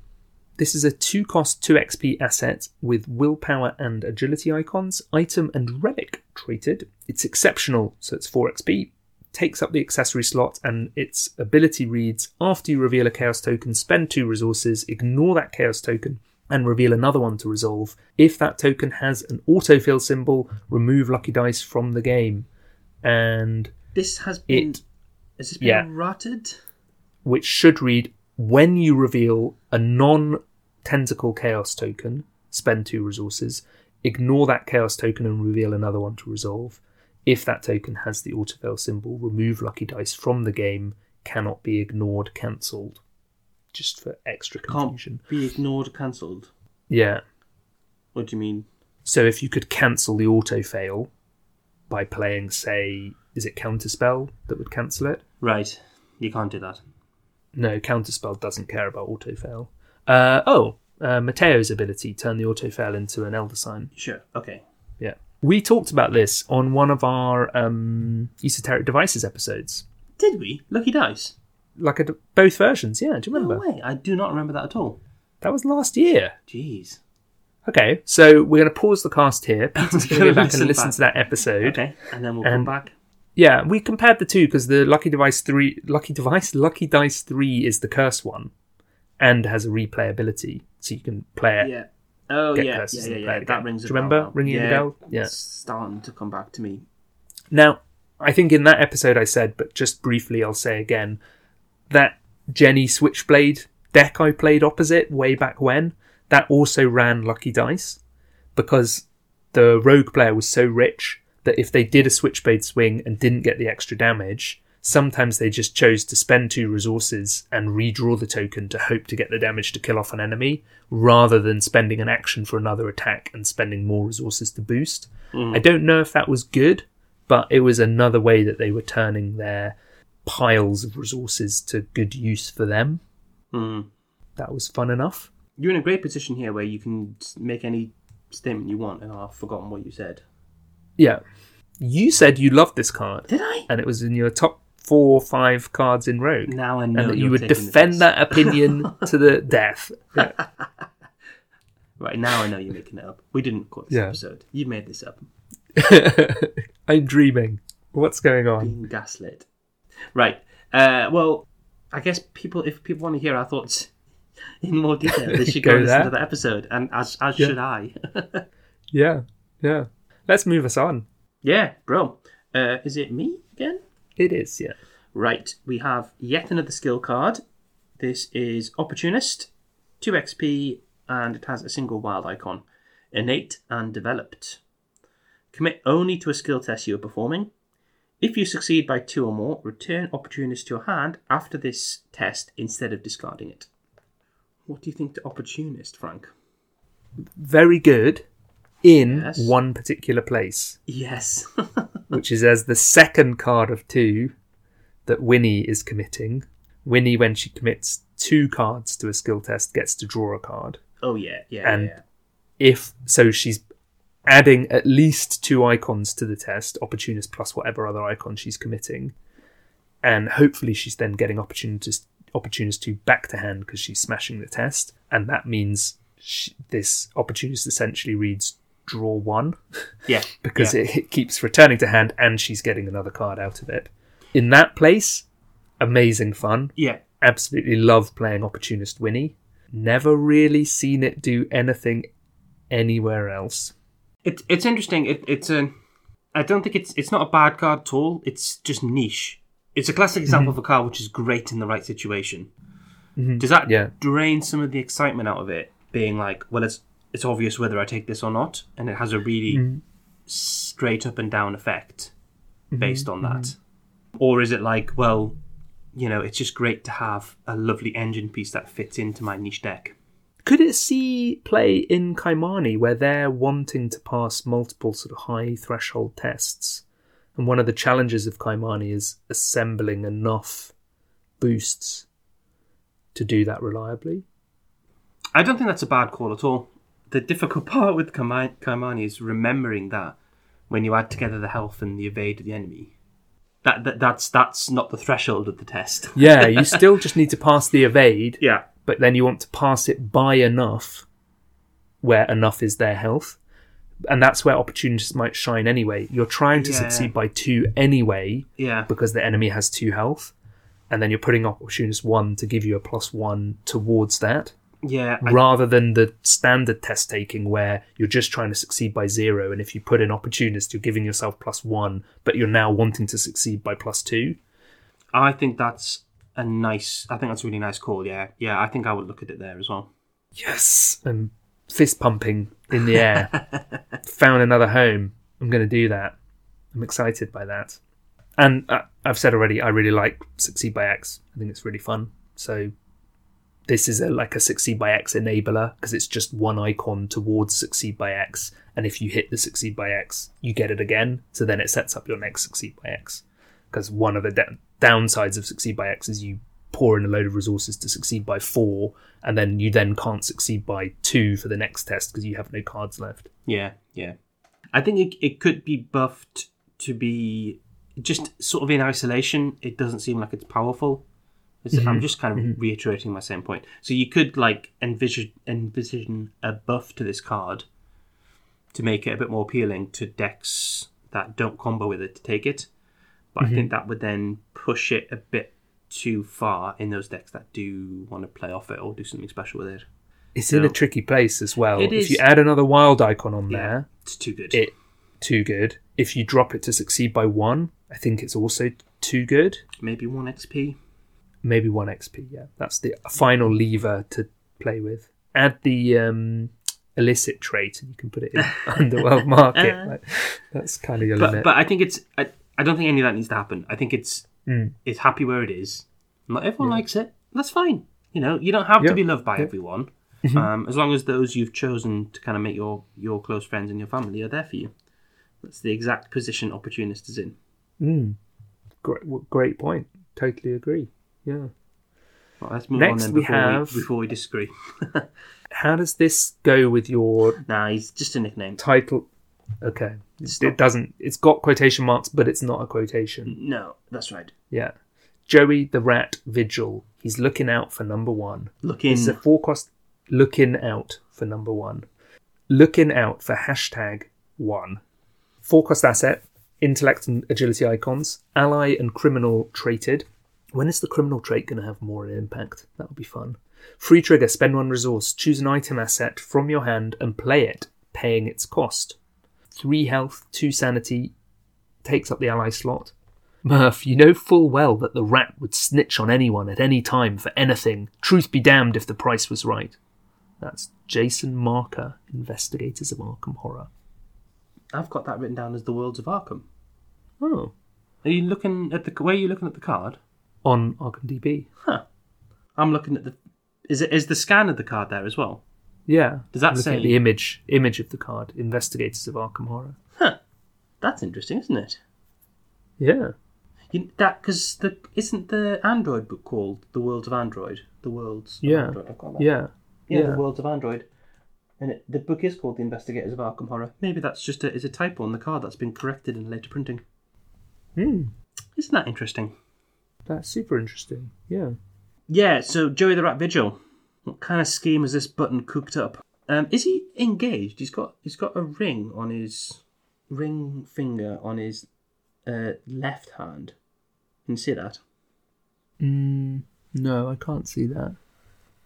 This is a two cost 2 XP asset with willpower and agility icons, item and relic traded. It's exceptional, so it's 4 XP. Takes up the accessory slot, and its ability reads After you reveal a chaos token, spend 2 resources, ignore that chaos token, and reveal another one to resolve. If that token has an autofail symbol, remove Lucky Dice from the game. And This has been. It- has this been yeah. rotted? which should read when you reveal a non tentacle chaos token, spend two resources, ignore that chaos token and reveal another one to resolve. If that token has the autofail symbol, remove lucky dice from the game, cannot be ignored, cancelled. Just for extra confusion. Can't be ignored, cancelled. Yeah. What do you mean? So if you could cancel the auto fail by playing, say, is it counterspell that would cancel it? Right. You can't do that. No, counterspell doesn't care about autofail. Uh, oh, uh, Mateo's ability turn the autofail into an elder sign. Sure. Okay. Yeah, we talked about this on one of our um, esoteric devices episodes. Did we? Lucky dice. Like a, both versions, yeah. Do you remember? No way. I do not remember that at all. That was last year. Jeez. Okay, so we're going to pause the cast here. Peter's going to go back and listen back. to that episode. Okay. And then we'll And- come back. Yeah, we compared the two because the Lucky Device three, Lucky Device, Lucky Dice three is the curse one, and has a replayability, so you can play it Yeah. Oh yeah, yeah, yeah, yeah. That again. rings. Do a you remember bell. ringing the yeah, bell? Yeah. It's starting to come back to me. Now, I think in that episode I said, but just briefly I'll say again, that Jenny Switchblade deck I played opposite way back when, that also ran Lucky Dice because the rogue player was so rich that if they did a Switchblade swing and didn't get the extra damage, sometimes they just chose to spend two resources and redraw the token to hope to get the damage to kill off an enemy, rather than spending an action for another attack and spending more resources to boost. I don't know if that was good, but it was another way that they were turning their piles of resources to good use for them. Mm. That was fun enough. You're in a great position here where you can make any statement you want, and I've forgotten what you said. Yeah. You said you loved this card, Did I? and it was in your top four or five cards in Rogue. Now I know. and that you would defend piss. that opinion to the death. Yeah. Right now, I know you're making it up. We didn't record this Yeah. episode. You made this up. I'm dreaming. What's going on? Being gaslit. Right. Uh, well, I guess people, if people want to hear our thoughts in more detail, they should go, Go listen there. to the episode, and as as Yeah. should I. Yeah, yeah. Let's move us on. yeah, bro. Uh, is it me again? It is, yeah. Right, we have yet another skill card. This is Opportunist, 2 XP, and it has a single wild icon. Innate and developed. Commit only to a skill test you are performing. If you succeed by two or more, return Opportunist to your hand after this test instead of discarding it. What do you think to Opportunist, Frank? Very good. in Yes. one particular place, Yes. which is as the second card of two that Winnie is committing. Winnie, when she commits two cards to a skill test, gets to draw a card. oh yeah, yeah, And- yeah. If so, she's adding at least two icons to the test, opportunist plus whatever other icon she's committing, and hopefully she's then getting opportunist opportunist two back to hand because she's smashing the test, and that means she, this opportunist essentially reads draw one Yeah. because yeah. it, it keeps returning to hand and she's getting another card out of it. In that place, amazing fun. yeah. Absolutely love playing Opportunist Winnie. Never really seen it do anything anywhere else. It, it's interesting. It, it's a. I don't think it's it's not a bad card at all. It's just niche. It's a classic example mhm. of a card which is great in the right situation. Mm-hmm. Does that Yeah. drain some of the excitement out of it? Being like, well, it's it's obvious whether I take this or not, and it has a really mm-hmm. straight up and down effect mm-hmm. based on that. Mm-hmm. Or is it like, well, you know, it's just great to have a lovely engine piece that fits into my niche deck. Could it see play in Kymani where they're wanting to pass multiple sort of high threshold tests? And one of the challenges of Kymani is assembling enough boosts to do that reliably. I don't think that's a bad call at all. The difficult part with Kymani is remembering that when you add together the health and the evade of the enemy, that, that that's that's not the threshold of the test. Yeah, you still just need to pass the evade, Yeah, but then you want to pass it by enough where enough is their health. And that's where opportunist might shine anyway. You're trying to Yeah. succeed by two anyway yeah, because the enemy has two health. And then you're putting opportunist one to give you a plus one towards that, yeah. I, rather than the standard test taking where you're just trying to succeed by zero. And if you put in opportunist, you're giving yourself plus one, but you're now wanting to succeed by plus two. I think that's a nice. I think that's a really nice call. Yeah, yeah. I think I would look at it there as well. yes, and fist pumping in the air. Found another home. I'm going to do that. I'm excited by that. And uh, I've said already, I really like Succeed by X. I think it's really fun. So this is a, like a Succeed by X enabler because it's just one icon towards Succeed by X. And if you hit the Succeed by X, you get it again. So then it sets up your next Succeed by X. Because one of the da- downsides of Succeed by X is you pour in a load of resources to succeed by four, and then you then can't succeed by two for the next test because you have no cards left. Yeah, yeah. I think it, it could be buffed to be just sort of in isolation. It doesn't seem like it's powerful. It's- I'm mm-hmm. just kind of mm-hmm. reiterating my same point. So you could like envision envision a buff to this card to make it a bit more appealing to decks that don't combo with it to take it. But I mm-hmm. think that would then push it a bit too far in those decks that do want to play off it or do something special with it. It's in a tricky place as well. It if you add another wild icon on Yeah, there, it's too good. it too good. If you drop it to succeed by one, I think it's also too good. Maybe one XP. Maybe one XP. Yeah, that's the final lever to play with. Add the um, illicit trait, and you can put it in underworld market. Like, that's kind of your but limit. but I think it's I, I don't think any of that needs to happen. I think it's Mm. it's happy where it is. Not everyone likes it. That's fine. You know, you don't have Yeah. to be loved by Yeah. everyone. Um, as long as those you've chosen to kind of make your your close friends and your family are there for you. That's the exact position opportunist is in. Mm. Great, great point. Totally agree. Yeah. Well, let's move Next on then we before have- we, before we disagree. How does this go with your Nah, he's just a nickname. title? Okay, It's it not- doesn't. It's got quotation marks, but it's not a quotation. No, that's right. Yeah. Joey the Rat Vigil. He's looking out for number one. Looking It's a forecast looking out for number one. Looking out for hashtag one. Forecast asset, intellect and agility icons, ally and criminal traded. When is the criminal trait going to have more impact? That would be fun. Free trigger, spend one resource, choose an item asset from your hand and play it, paying its cost. Three health, two sanity, takes up the ally slot. Murph, you know full well that the rat would snitch on anyone at any time for anything. Truth be damned if the price was right. That's Jason Marker, Investigators of Arkham Horror. I've got that written down as the Worlds of Arkham. Oh, Are you looking at the where are you looking at the card? On Arkham DB. Huh. I'm looking at the. Is it is the scan of the card there as well? Yeah. Does that Look say- at the image image of the card? Investigators of Arkham Horror. Huh. That's interesting, isn't it? Yeah. You, that because the isn't the Android book called The Worlds of Android? The Worlds. of Yeah. Android. I've got that. Yeah. Yeah, Yeah. The Worlds of Android. And it, the book is called The Investigators of Arkham Horror. Maybe that's just a, is a typo on the card that's been corrected in later printing. Hmm. Isn't that interesting? That's super interesting. Yeah. Yeah, so Joey the Rat Vigil. What kind of scheme has this button cooked up? Um, is he engaged? He's got he's got a ring on his ring finger on his uh, left hand. Can you see that? Mm, no, I can't see that.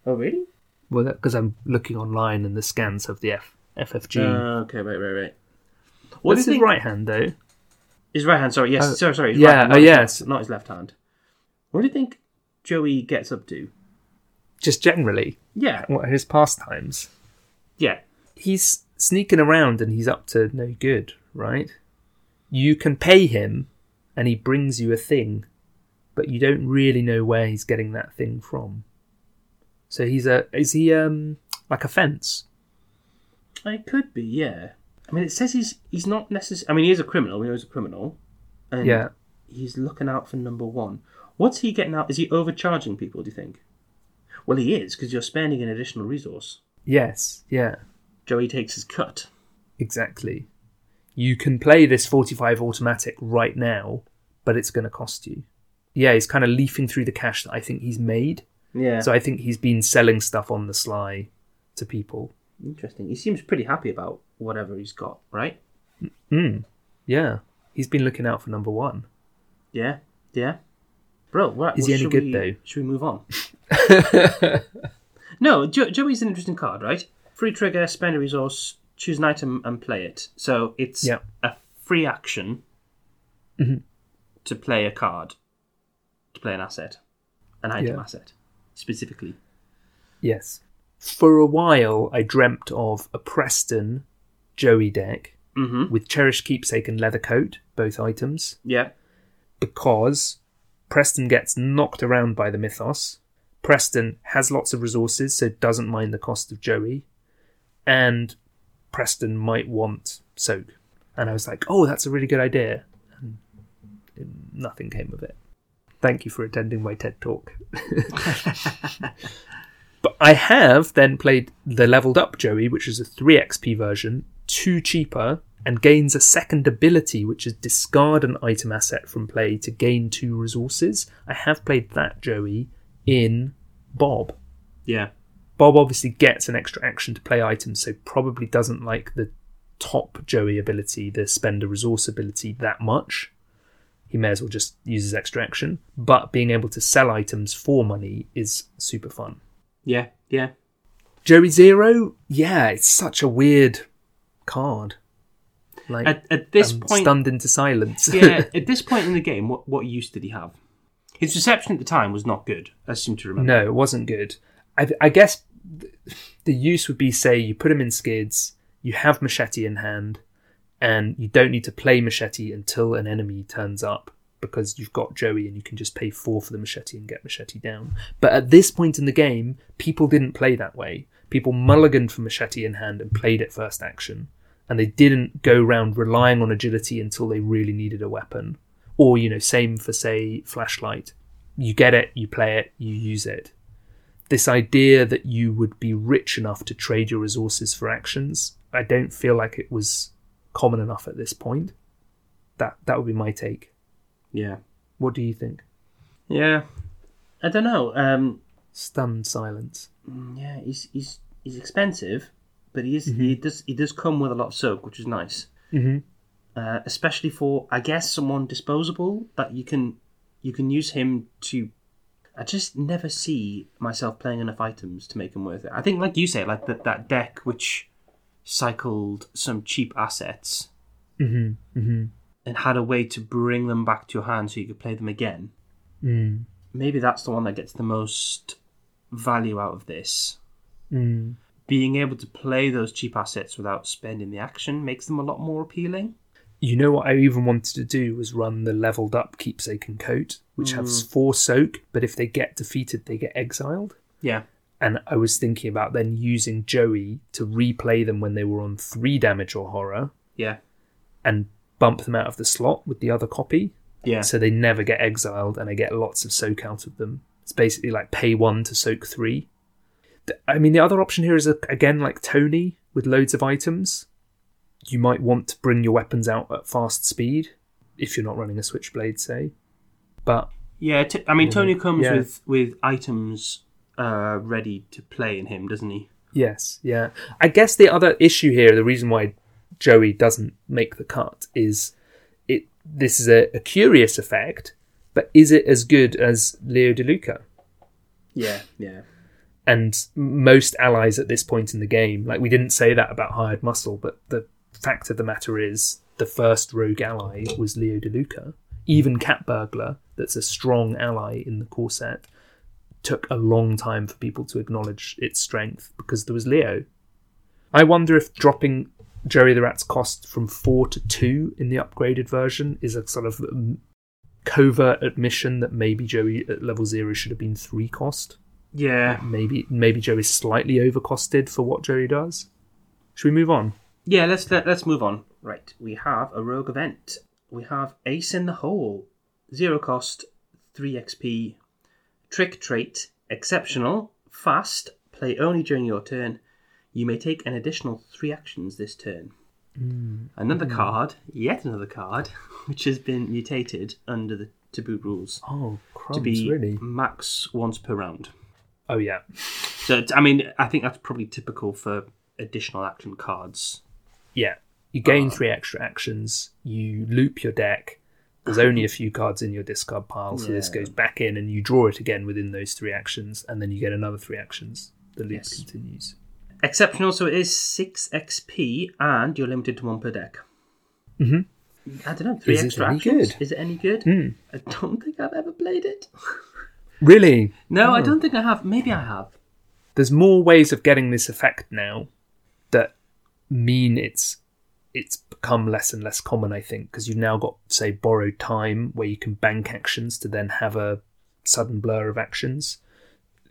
Oh really? Well, because I'm looking online and the scans have the F- FFG. Uh, okay, right, right, right. What What's his think? right hand though? His right hand. Sorry, yes, Oh, sorry, sorry. His yeah, right oh, yes. not his left hand. What do you think Joey gets up to? Just generally, Yeah, what are his pastimes? yeah, He's sneaking around and he's up to no good, right? You can pay him and he brings you a thing, but you don't really know where he's getting that thing from. So he's a is he um like a fence? it could be. Yeah, I mean, it says he's he's not necessarily. I mean, he is a criminal. We know he's a criminal. And Yeah. he's looking out for number one. What's he getting out? Is he overcharging people? Do you think? Well, he is because you're spending an additional resource. Yes, yeah. Joey takes his cut. Exactly. You can play this 45 automatic right now, but it's going to cost you. Yeah, he's kind of leafing through the cash that I think he's made. Yeah, So I think he's been selling stuff on the sly to people. interesting. He seems pretty happy about whatever he's got, right? Mm. Yeah. He's been looking out for number one. Yeah, yeah. Bro, right. Is well, he any should good, we- though? Should we move on? no, jo- Joey's an interesting card, right? Free trigger, spend a resource, choose an item, and play it. So it's Yeah. a free action Mhm. to play a card, to play an asset, an item Yeah. asset, specifically. Yes. For a while, I dreamt of a Preston Joey deck Mm-hmm. with Cherished Keepsake and Leather Coat, both items, Yeah. because Preston gets knocked around by the Mythos. Preston has lots of resources, so doesn't mind the cost of Joey. And Preston might want Soak. And I was like, oh, that's a really good idea. And nothing came of it. Thank you for attending my TED talk. but I have then played the leveled up Joey, which is a 3 XP version, two cheaper, and gains a second ability, which is discard an item asset from play to gain two resources. I have played that Joey in Bob. Yeah. Bob obviously gets an extra action to play items, so probably doesn't like the top Joey ability, the spend a resource ability, that much. He may as well just use his extra action. But being able to sell items for money is super fun. Yeah. Yeah. Joey Zero, yeah, it's such a weird card. Like At, at this I'm point, stunned into silence. yeah, at this point in the game, what what use did he have? His reception at the time was not good. I seem to remember. No, it wasn't good. I, I guess the use would be say you put him in skids, you have machete in hand, and you don't need to play machete until an enemy turns up because you've got Joey and you can just pay four for the machete and get machete down. But at this point in the game, people didn't play that way. People mulliganed for machete in hand and played it first action. And they didn't go round relying on agility until they really needed a weapon. Or, you know, same for, say, flashlight. You get it, you play it, you use it this idea that you would be rich enough to trade your resources for actions, I don't feel like it was common enough at this point. That that would be my take. Yeah. What do you think? Yeah. I don't know. Um, Stunned silence. yeah, he's he's he's expensive, but he is he does he does come with a lot of soak, which is nice. Mm-hmm. Uh, especially for I guess someone disposable that you can you can use him to. I just never see myself playing enough items to make him worth it. I think, like you say, like that that deck which cycled some cheap assets Mm-hmm. Mm-hmm. and had a way to bring them back to your hand so you could play them again. Mm. Maybe that's the one that gets the most value out of this. Mm. Being able to play those cheap assets without spending the action makes them a lot more appealing. You know what I even wanted to do was run the leveled up keepsake and coat, which has mm. four soak, but if they get defeated, they get exiled. Yeah. And I was thinking about then using Joey to replay them when they were on three damage or horror Yeah. and bump them out of the slot with the other copy. Yeah. So they never get exiled and I get lots of soak out of them. It's basically like pay one to soak three. Th- I mean, the other option here is again like Tony with loads of items. You might want to bring your weapons out at fast speed if you're not running a switchblade, say. But Yeah, t- I mean, Tony comes Yeah. with with items uh, ready to play in him, doesn't he? Yes, yeah. I guess the other issue here, the reason why Joey doesn't make the cut is it. This is a, a curious effect, but is it as good as Leo De Luca? Yeah, yeah, And most allies at this point in the game, like we didn't say that about Hired Muscle, but the fact of the matter is, the first rogue ally was Leo De Luca. Even Cat Burglar, that's a strong ally in the core set, took a long time for people to acknowledge its strength because there was Leo. I wonder if dropping Jerry the Rat's cost from four to two in the upgraded version is a sort of covert admission that maybe Joey at level zero should have been three cost. Yeah, Maybe maybe Joey's slightly overcosted for what Joey does. Should we move on? yeah. Let's let, let's move on. Right, we have a rogue event. We have Ace in the Hole, zero cost, three XP, trick trait, exceptional, fast. Play only during your turn. You may take an additional three actions this turn. Hmm. Another hmm. card, yet another card, which has been mutated under the taboo rules Oh, to be really? max once per round. Oh, yeah. So I mean, I think that's probably typical for additional action cards. Yeah. You gain Uh. three extra actions, you loop your deck. There's only a few cards in your discard pile, so this goes back in and you draw it again within those three actions, and then you get another three actions. The loop Yes. continues. Exceptional, so it is six XP, and you're limited to one per deck. Mm-hmm. I don't know. Three Is it extra any actions. good? Is it any good? Hmm. I don't think I've ever played it. Really? No, I Oh. don't think I have. Maybe I have. there's more ways of getting this effect now that mean it's it's become less and less common i think because you've now got say borrowed time where you can bank actions to then have a sudden blur of actions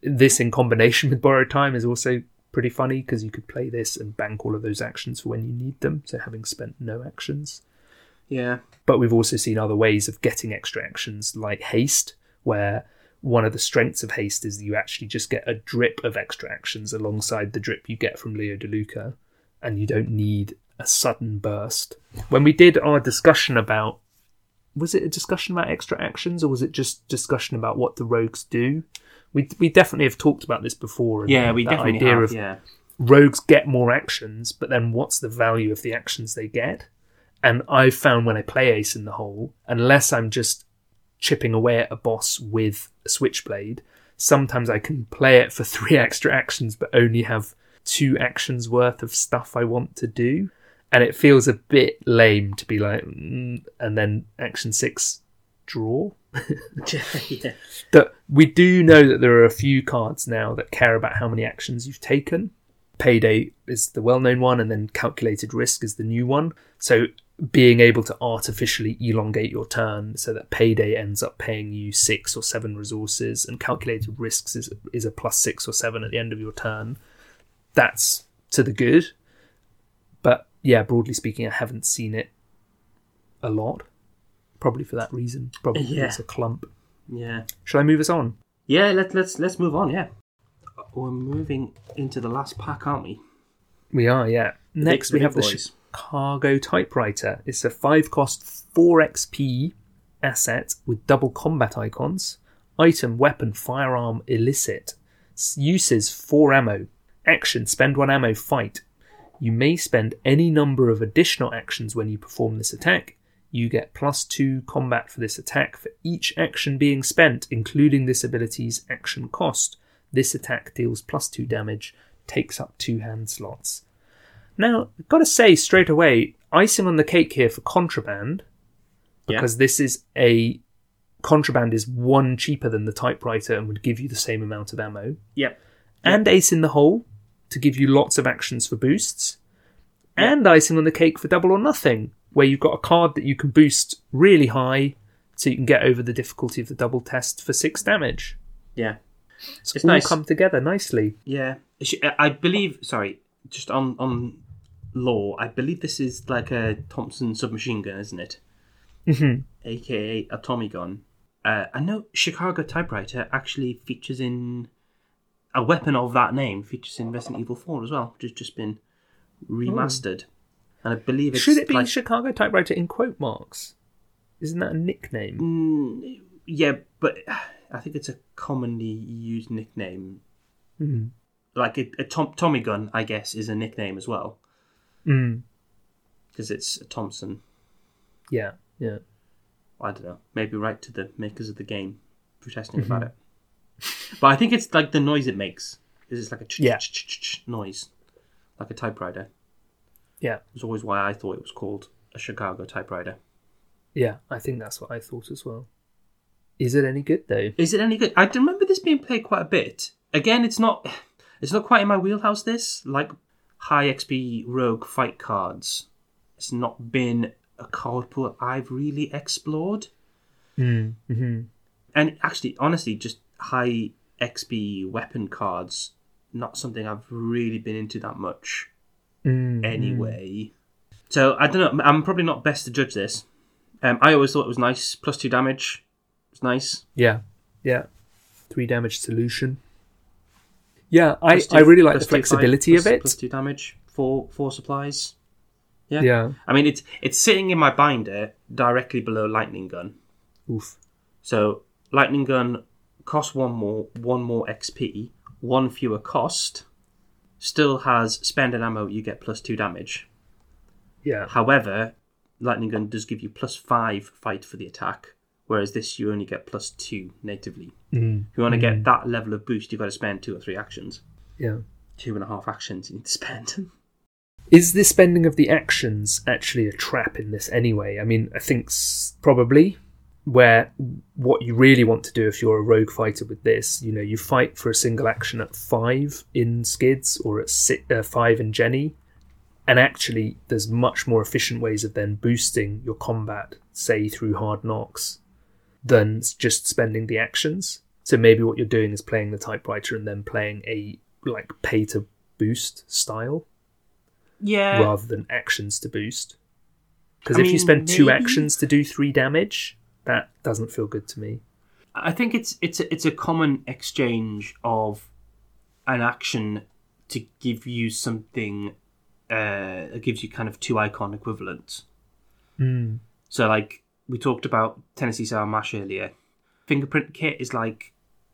this in combination with borrowed time is also pretty funny because you could play this and bank all of those actions for when you need them so having spent no actions Yeah. but we've also seen other ways of getting extra actions like haste where one of the strengths of haste is you actually just get a drip of extra actions alongside the drip you get from leo de luca and you don't need a sudden burst when we did our discussion about was it a discussion about extra actions or was it just discussion about what the rogues do we, we definitely have talked about this before and Yeah, we definitely idea have. of yeah. rogues get more actions, but then what's the value of the actions they get? And I've found when I play Ace in the Hole, unless I'm just chipping away at a boss with a switchblade, sometimes I can play it for three extra actions, but only have two actions worth of stuff I want to do. And it feels a bit lame to be like, mm, and then action six, draw. yeah. that we do know that there are a few cards now that care about how many actions you've taken. Payday is the well known one, and then calculated risk is the new one. So being able to artificially elongate your turn so that payday ends up paying you six or seven resources, and calculated risks is is a plus six or seven at the end of your turn. That's to the good. But yeah, broadly speaking, I haven't seen it a lot. Probably for that reason. Probably Yeah. it's a clump. Yeah. Shall I move us on? Yeah, let's let's let's move on, yeah. We're moving into the last pack, aren't we? We are, yeah. Next, the we big have the boys. Chicago Typewriter. It's a 5 cost 4 XP asset with double combat icons. Item, weapon, firearm, illicit. Uses 4 ammo. Action, spend 1 ammo, fight. You may spend any number of additional actions when you perform this attack. You get plus 2 combat for this attack for each action being spent, including this ability's action cost. This attack deals plus 2 damage, takes up 2 hand slots. Now, I've got to say straight away, icing on the cake here for contraband, Yeah. because this is a contraband is one cheaper than the typewriter and would give you the same amount of ammo, Yep. and ace in the hole to give you lots of actions for boosts, and icing on the cake for double or nothing, where you've got a card that you can boost really high, so you can get over the difficulty of the double test for six damage. Yeah. It's, It's all nice. come together nicely. Yeah, uh, I believe. Sorry, just on on law. I believe this is like a Thompson submachine gun, isn't it? Mm-hmm. aka a Tommy gun. Uh, I know Chicago typewriter actually features in a weapon of that name features in Resident Evil Four as well, which has just been remastered. And I believe it's Should it be like, Chicago typewriter in quote marks? Isn't that a nickname? Mm, yeah, but I think it's a commonly used nickname. Mm. Like a, a Tom, Tommy gun, I guess, is a nickname as well Mm. because it's a Thompson. Yeah, yeah. I don't know. Maybe write to the makers of the game protesting about it. But I think it's like the noise it makes. Because it's like a ch- Yeah. ch- ch- ch- ch- noise, like a typewriter. Yeah. It's always why I thought it was called a Chicago typewriter. Yeah, I think that's what I thought as well. Is it any good though? Is it any good? I remember this being played quite a bit. Again, it's not. It's not quite in my wheelhouse. This like high XP rogue fight cards. It's not been a card pool I've really explored. Mm. hmm and actually honestly just high xp weapon cards not something i've really been into that much Mm. anyway so i don't know i'm probably not best to judge this um, i always thought it was nice plus two damage it's nice Yeah, yeah. Three damage solution. Yeah, I, two- I really like the flexibility plus- of it. plus two damage four four supplies yeah. Yeah. i mean it's it's sitting in my binder directly below lightning gun Oof. so lightning gun costs one more one more xp one fewer cost still has spend an ammo you get plus two damage Yeah. However, lightning gun does give you plus five fight for the attack, whereas this you only get plus two natively. Mm. If you want to get that level of boost, you've got to spend two or three actions. Yeah. Two and a half actions you need to spend. Is the spending of the actions actually a trap in this anyway? I mean, I think s- probably where what you really want to do if you're a rogue fighter with this, you know, you fight for a single action at five in Skids or at si- uh, five in Jenny, and actually there's much more efficient ways of then boosting your combat, say through hard knocks, than just spending the actions. So maybe what you're doing is playing the typewriter and then playing a like pay to boost style yeah. rather than actions to boost. Because if you mean, spend two maybe. actions to do three damage, that doesn't feel good to me. I think it's it's a, it's a common exchange of an action to give you something. Uh, it gives you kind of two icon equivalents. Mm. So, like we talked about Tennessee Sour Mash earlier, fingerprint kit is like,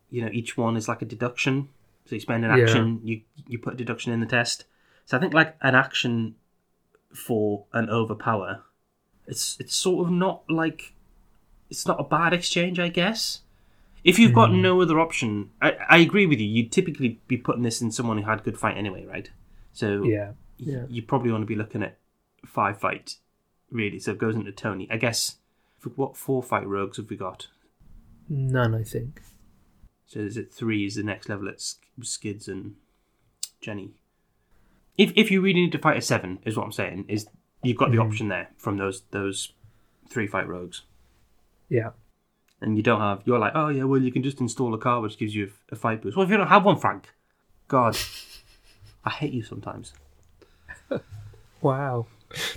you know, each one is like a deduction. So you spend an Yeah. action, you you put a deduction in the test. So I think like an action for an overpower, it's it's sort of not like it's not a bad exchange, I guess. If you've got mm. no other option, I, I agree with you. You'd typically be putting this in someone who had good fight anyway, right? So Yeah, yeah. you probably want to be looking at five fight, really. So it goes into Tony. I guess, what four fight rogues have we got? None, I think. So is it three is the next level at Skids and Jenny? If if you really need to fight a seven, is what I'm saying, is you've got the mm-hmm. option there from those those three fight rogues. Yeah, And you don't have, you're like, oh yeah, well, you can just install a car which gives you a, a fight boost. Well, if you don't have one, Frank, God, I hate you sometimes. Wow.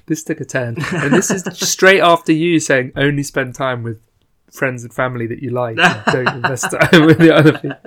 This took a turn. And this is straight after you saying only spend time with friends and family that you like. don't invest time with the other people.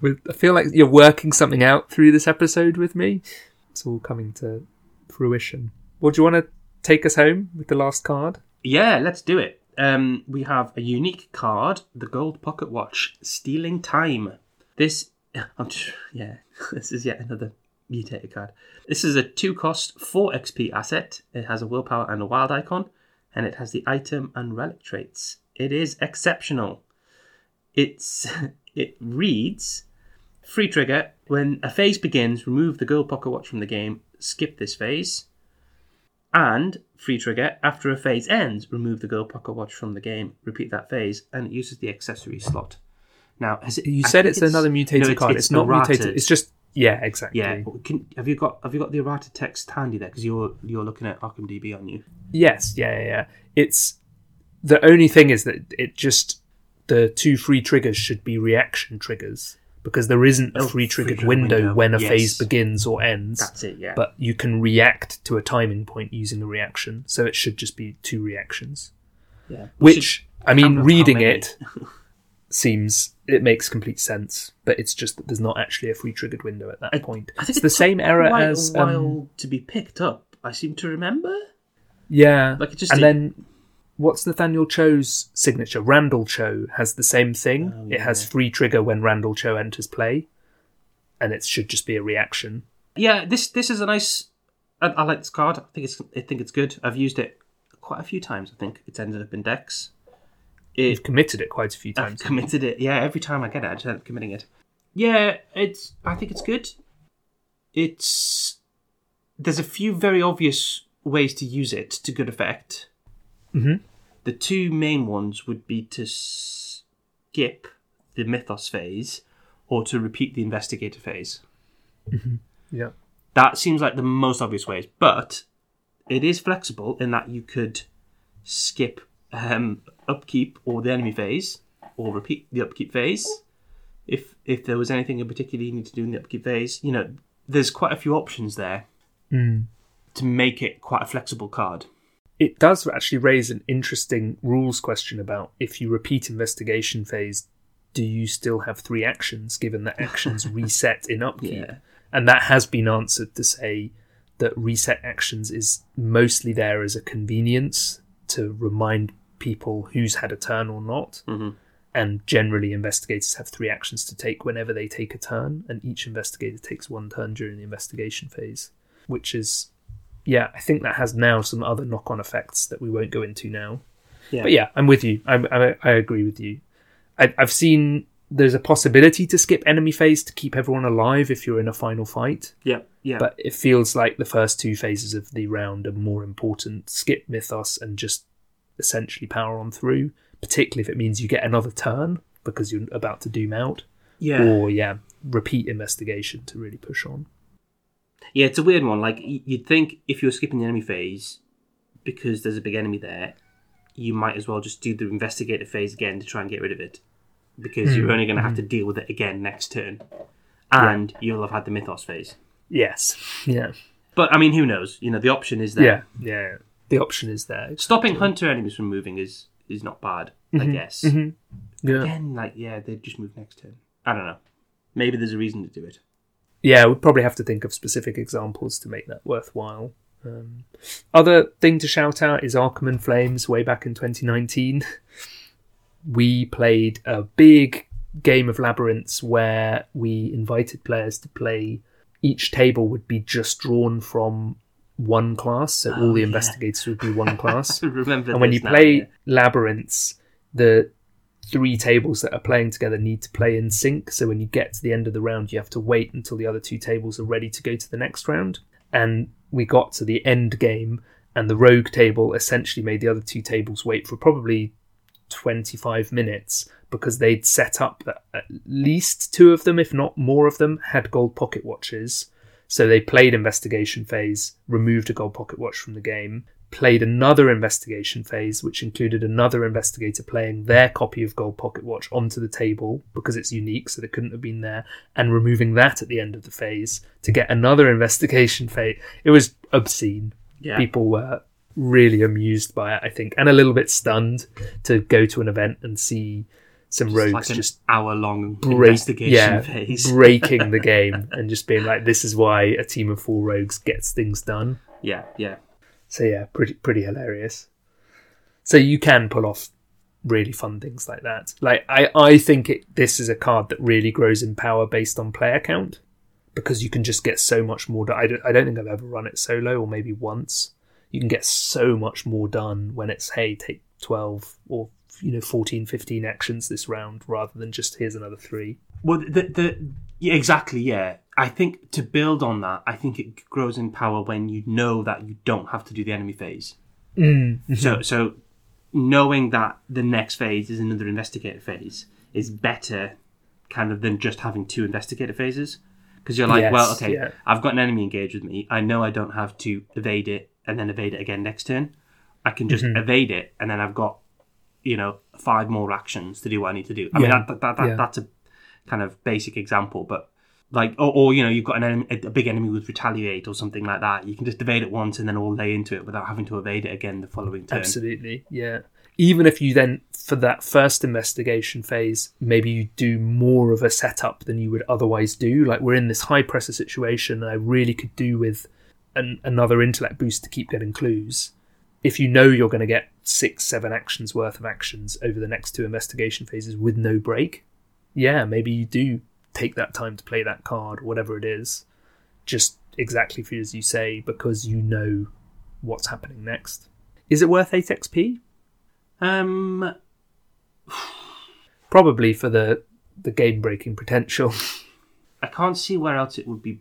With, I feel like you're working something out through this episode with me. It's all coming to fruition. Well, do you want to take us home with the last card? Yeah, let's do it. Um, we have a unique card, the Gold Pocket Watch, Stealing Time. This, I'm just, yeah, this is yet another mutated card. This is a two cost, 4 XP asset. It has a willpower and a wild icon, and it has the item and relic traits. It is exceptional. It's it reads free trigger when a phase begins remove the Gold pocket watch from the game skip this phase and free trigger after a phase ends remove the Gold pocket watch from the game repeat that phase and it uses the accessory slot now has it, You I said think it's, another mutated no, card. It's, not mutated. It's just yeah, exactly. yeah can, have you got have you got the errata text handy there because you're you're looking at Arkham DB on you Yes, yeah, yeah, yeah. It's the only thing is that it just the two free triggers should be reaction triggers because there isn't a Oh, free triggered free window, window, when a yes. phase begins or ends. That's it. Yeah. But you can react to a timing point using a reaction, so it should just be two reactions. yeah. Which I mean, reading it seems it makes complete sense, but it's just that there's not actually a free triggered window at that point. I think it's it the same error as a while um, to be picked up. I seem to remember. yeah, Like, it just and did- then what's Nathaniel Cho's signature? Randall Cho has the same thing. Oh, It has free trigger when Randall Cho enters play, and it should just be a reaction. Yeah, this this is a nice. I, I like this card. I think it's I think it's good. I've used it quite a few times. I think it's ended up in decks. It, You've committed it quite a few times. I've committed it. Yeah, every time I get it, I just end up committing it. Yeah, it's. I think it's good. It's. There's a few very obvious ways to use it to good effect. Mhm. The two main ones would be to skip the mythos phase or to repeat the investigator phase. Yeah. That seems like the most obvious ways, but it is flexible in that you could skip um, upkeep or the enemy phase, or repeat the upkeep phase. If if there was anything in particular you need to do in the upkeep phase, you know, there's quite a few options there Mm. to make it quite a flexible card. It does actually raise an interesting rules question about if you repeat investigation phase, do you still have three actions given that actions reset in upkeep? Yeah. And that has been answered to say that reset actions is mostly there as a convenience to remind people who's had a turn or not. Mhm. And generally, investigators have three actions to take whenever they take a turn, and each investigator takes one turn during the investigation phase, which is, yeah, I think that has now some other knock on effects that we won't go into now. Yeah. But yeah, I'm with you. I, I, I agree with you. I, I've seen there's a possibility to skip enemy phase to keep everyone alive if you're in a final fight, Yeah. Yeah. but it feels like the first two phases of the round are more important. Skip Mythos and just essentially power on through, particularly if it means you get another turn because you're about to doom out, yeah. or yeah, repeat investigation to really push on. Yeah, it's a weird one. Like you'd think if you're skipping the enemy phase because there's a big enemy there, you might as well just do the investigator phase again to try and get rid of it, because you're hmm, only going to have hmm. to deal with it again next turn, and you'll have had the mythos phase. Yes, yeah, But I mean, who knows? You know, the option is there. yeah, yeah. The option is there. Stopping hunter enemies from moving is is not bad, I guess. Mm-hmm. Yeah. Again, like yeah, they just move next turn. I don't know. Maybe there's a reason to do it. yeah, we'd probably have to think of specific examples to make that worthwhile. Um, other thing to shout out is Arkham and Flames way back in 2019. We played a big game of labyrinths where we invited players to play. Each table would be just drawn from one class, so all Oh, the yeah. investigators would be one class. Remember, and when you now, play yeah. labyrinths the three tables that are playing together need to play in sync so when you get to the end of the round you have to wait until the other two tables are ready to go to the next round and we got to the end game and the rogue table essentially made the other two tables wait for probably 25 minutes because they'd set up that at least two of them if not more of them had gold pocket watches so they played investigation phase, removed a gold pocket watch from the game, played another investigation phase, which included another investigator playing their copy of gold pocket watch onto the table because it's unique, so they couldn't have been there, and removing that at the end of the phase to get another investigation phase. It was obscene. Yeah. People were really amused by it, I think, and a little bit stunned to go to an event and see some rogues like an just hour long break, investigation yeah, phase. breaking the game and just being like, "This is why a team of four rogues gets things done." yeah, yeah. So yeah, pretty pretty hilarious. So you can pull off really fun things like that. Like I I think it, this is a card that really grows in power based on player count because you can just get so much more. Done. I don't I don't think I've ever run it solo or maybe once. You can get so much more done when it's hey take twelve or you know 14, 15 actions this round rather than just here's another three. Well, the the yeah, exactly, yeah. I think to build on that, I think it grows in power when you know that you don't have to do the enemy phase. Mm. So, so knowing that the next phase is another investigator phase is better, kind of than just having two investigator phases. Because you're like, Yes, well, okay, yeah. I've got an enemy engaged with me. I know I don't have to evade it and then evade it again next turn. I can just mm-hmm. evade it, and then I've got you know, five more actions to do what I need to do. I mean, that, that, that, Yeah. that's a kind of basic example, but like, or, or you know, you've got an enemy, a big enemy with retaliate or something like that. You can just evade it once and then all lay into it without having to evade it again the following turn. Absolutely, yeah. Even if you then, for that first investigation phase, maybe you do more of a setup than you would otherwise do. Like we're in this high pressure situation, and I really could do with an, another intellect boost to keep getting clues. If you know you're going to get six, seven actions worth of actions over the next two investigation phases with no break, yeah, maybe you do take that time to play that card, whatever it is, just exactly for as you say, because you know what's happening next. Is it worth 8 XP? Um, Probably for the the game breaking potential. I can't see where else it would be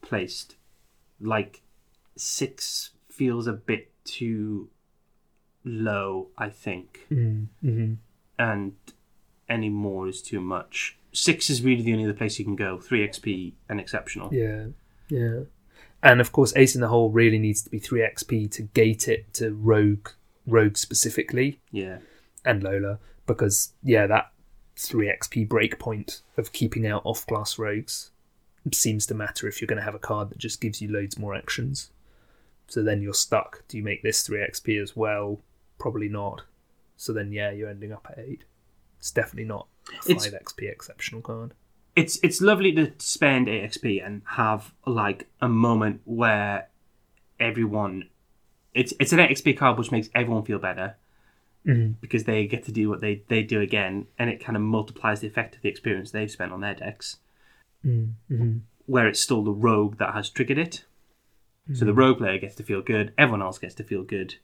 placed. Like six feels a bit too low, I think, mm-hmm. and any more is too much. Six is really the only other place you can go. Three XP and exceptional. Yeah, yeah. And of course, Ace in the Hole really needs to be 3 XP to gate it to Rogue, Rogue specifically, Yeah. and Lola, because, yeah, that 3 XP breakpoint of keeping out off class rogues seems to matter if you're going to have a card that just gives you loads more actions. So then you're stuck. Do you make this 3 XP as well? Probably not. So then, yeah, you're ending up at 8. It's definitely not a five XP exceptional card. it's it's lovely to spend eight XP and have like a moment where everyone it's it's an XP card which makes everyone feel better Mhm. because they get to do what they, they do again and it kind of multiplies the effect of the experience they've spent on their decks Mm-hmm. where it's still the rogue that has triggered it so the rogue player gets to feel good everyone else gets to feel good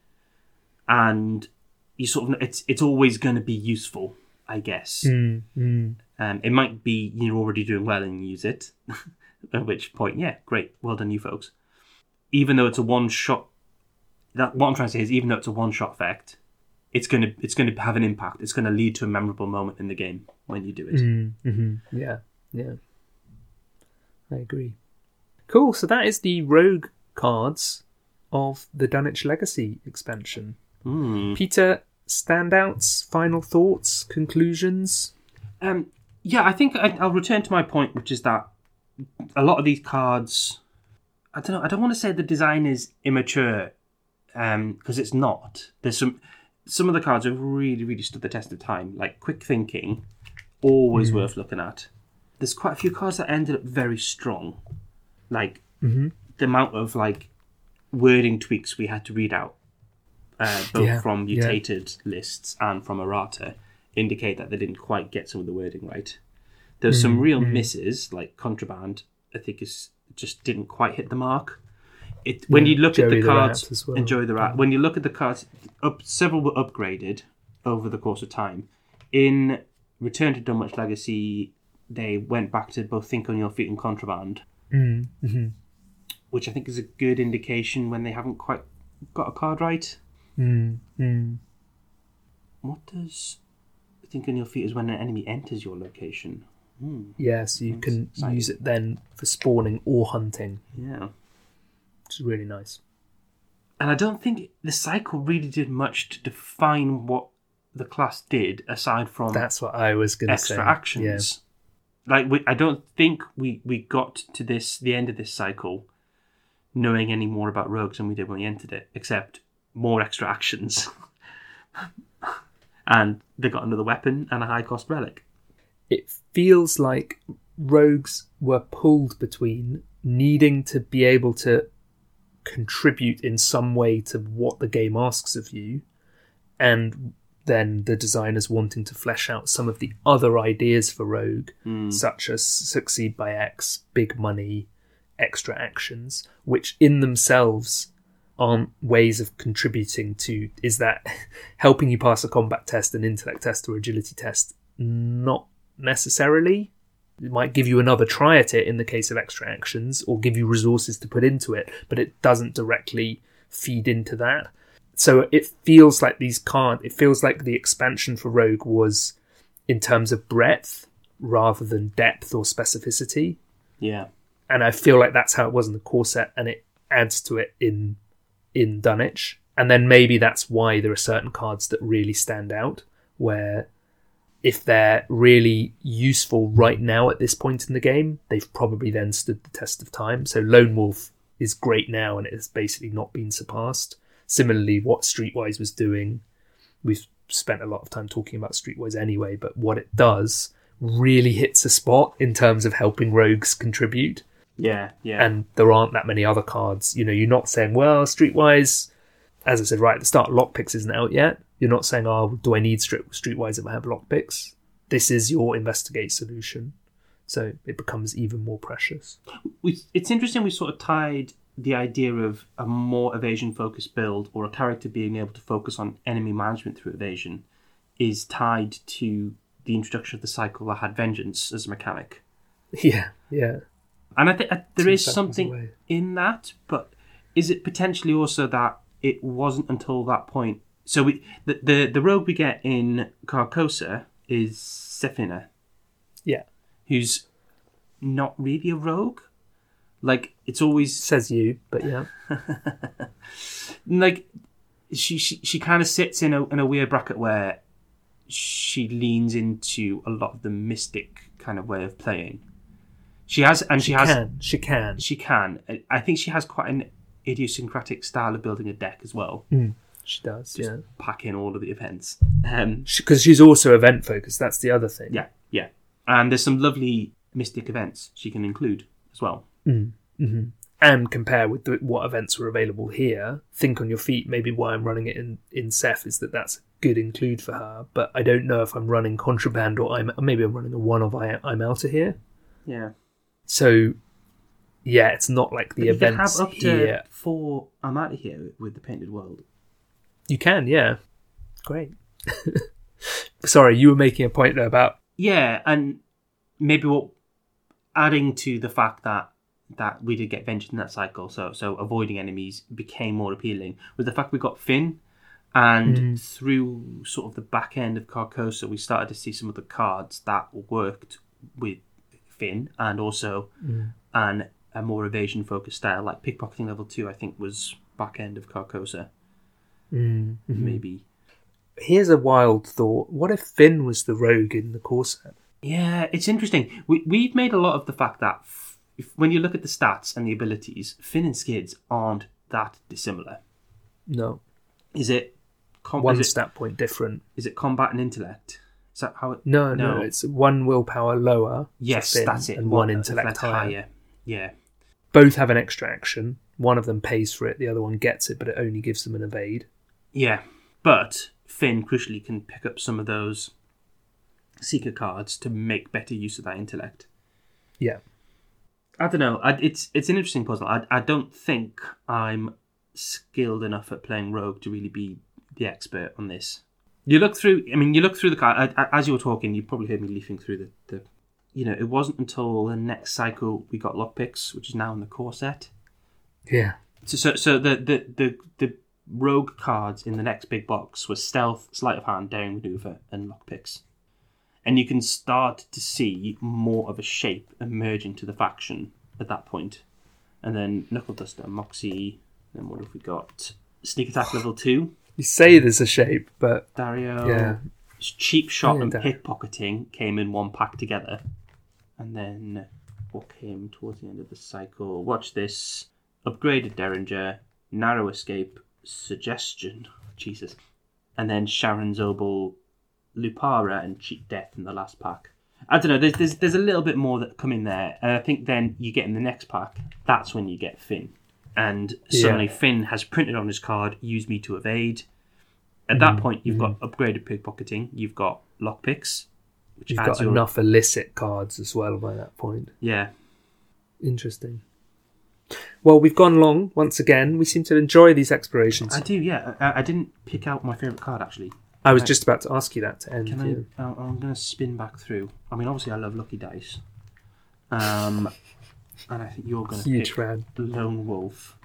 and you sort of it's it's always going to be useful I guess Mm-hmm. um, it might be you're already doing well and you use it, at which point, yeah, great, well done, you folks. Even though it's a one shot, that what I'm trying to say is, even though it's a one shot effect, it's gonna it's gonna have an impact. It's gonna lead to a memorable moment in the game when you do it. Mm-hmm. Yeah, yeah. I agree. Cool. So that is the rogue cards of the Dunwich Legacy expansion. Mm. Peter, standouts, final thoughts, conclusions. Um, yeah, I think I, I'll return to my point, which is that a lot of these cards, I don't know, I don't want to say the design is immature, because it's not. There's some some of the cards have really, really stood the test of time. Like quick thinking, always worth looking at. There's quite a few cards that ended up very strong, like Mhm. the amount of like wording tweaks we had to read out, uh, both Yeah, from yeah. mutated lists and from errata, indicate that they didn't quite get some of the wording right. There's some real misses, like contraband. I think is just didn't quite hit the mark. It when Yeah, you look at the the cards, well. enjoy the rat. When you look at the cards, up several were upgraded over the course of time. In Return to Dunwich Legacy, they went back to both Think on Your Feet and Contraband, Mm-hmm. which I think is a good indication when they haven't quite got a card right. Mm-hmm. What does I Think on Your Feet is when an enemy enters your location? Hmm. Yeah, so you can exciting. use it then for spawning or hunting, Yeah. which is really nice. And I don't think the cycle really did much to define what the class did aside from That's what I was going to say. extra actions. Like we, I don't think we we got to this the end of this cycle knowing any more about rogues than we did when we entered it, except more extra actions. and they got another weapon and a high cost relic. it feels like rogues were pulled between needing to be able to contribute in some way to what the game asks of you and then the designers wanting to flesh out some of the other ideas for rogue hmm. such as succeed by x big money extra actions which in themselves aren't ways of contributing to is that helping you pass a combat test an intellect test or agility test not necessarily. It might give you another try at it in the case of extra actions or give you resources to put into it but it doesn't directly feed into that. So it feels like these can't it feels like the expansion for rogue was in terms of breadth rather than depth or specificity. Yeah. and I feel like that's how it was in the core set, and it adds to it in in Dunwich. And then maybe that's why there are certain cards that really stand out. where if they're really useful right now at this point in the game, they've probably then stood the test of time. So Lone Wolf is great now and it has basically not been surpassed. Similarly, what Streetwise was doing, we've spent a lot of time talking about Streetwise anyway, but what it does really hits a spot in terms of helping rogues contribute. Yeah, yeah. And there aren't that many other cards. You know, you're not saying, well, Streetwise, as I said right at the start, Lockpicks isn't out yet. You're not saying, oh, do I need Street- Streetwise if I have Lockpicks? This is your investigate solution. So it becomes even more precious. we, it's interesting we sort of tied the idea of a more evasion focused build or a character being able to focus on enemy management through evasion is tied to the introduction of the cycle that had vengeance as a mechanic. Yeah, yeah. And I think uh, there is Seems that was the something way. in that, but is it potentially also that it wasn't until that point? So we, the, the the rogue we get in Carcosa is Sefina, Yeah. who's not really a rogue. Like it's always Says you, but yeah. like she she, she kind of sits in a in a weird bracket where she leans into a lot of the mystic kind of way of playing. She has and she, She has can. She can. she can. I think she has quite an idiosyncratic style of building a deck as well. Hmm. She does, Just yeah. pack in all of the events. Um, Because she's also event focused. That's the other thing. yeah, yeah. And there's some lovely mystic events she can include as well. Hmm. Mm-hmm. and compare with the, what events were available here, think on your feet. Maybe why I'm running it in in Ceph is that that's a good include for her. But I don't know if I'm running contraband or I'm maybe I'm running a one of I, I'm out of here. Yeah. So yeah, it's not like the you can events have up to here. four I'm out of here with the painted world. You can, yeah, great. Sorry, you were making a point there about Yeah, and maybe what adding to the fact that that we did get vengeance in that cycle, so so avoiding enemies became more appealing was the fact we got Finn, and mm. through sort of the back end of Carcosa, we started to see some of the cards that worked with Finn, and also an a more evasion focused style like pickpocketing level two. I think was back end of Carcosa, mm-hmm. maybe. here's a wild thought. What if Finn was the rogue in the core? Yeah, it's interesting. We we've made a lot of the fact that if, when you look at the stats and the abilities, Finn and Skids aren't that dissimilar. No, Is it? Com- one is, it stat point different. is it combat and intellect? Is that how it? No, no, No. it's one willpower lower. Yes, Finn that's it. And one intellect higher. higher. Yeah, Both have an extra action. One of them pays for it. The other one gets it, but it only gives them an evade. yeah. But Finn crucially can pick up some of those seeker cards to make better use of that intellect. Yeah. I don't know. I, it's it's an interesting puzzle. I I don't think I'm skilled enough at playing rogue to really be the expert on this. You look through. I mean, you look through the card. As you were talking, you probably heard me leafing through the, the. You know, it wasn't until the next cycle we got lockpicks, which is now in the core set. Yeah. So, so, so the, the the the rogue cards in the next big box were stealth, sleight of hand, daring maneuver, and lockpicks, and you can start to see more of a shape emerging to the faction at that point. And then knuckle duster, moxie. Then what have we got? Sneak attack level two. You say there's a shape, but Dario. Yeah. Cheap shot Yeah, and Dar- pickpocketing came in one pack together. And then what came towards the end of the cycle? Watch this. Upgraded Derringer, Narrow Escape, Suggestion. Jesus. And then Sharon Zobel, Lupara, and Cheat Death in the last pack. I don't know. There's, there's there's a little bit more that come in there, and I think then you get in the next pack. That's when you get Finn, and suddenly Yeah. Finn has printed on his card, "Use me to evade." At that mm-hmm. point, you've got mm-hmm. upgraded pickpocketing. You've got lockpicks, which you've got your enough illicit cards as well by that point. yeah. Interesting. Well, we've gone long once again. We seem to enjoy these explorations. I do. Yeah, I, I didn't pick out my favorite card actually. I was just about to ask you that to end. Can. I? I- uh, I'm going to spin back through. I mean, obviously, I love Lucky Dice, um, and I think you're going to Huge pick fan. Lone Wolf.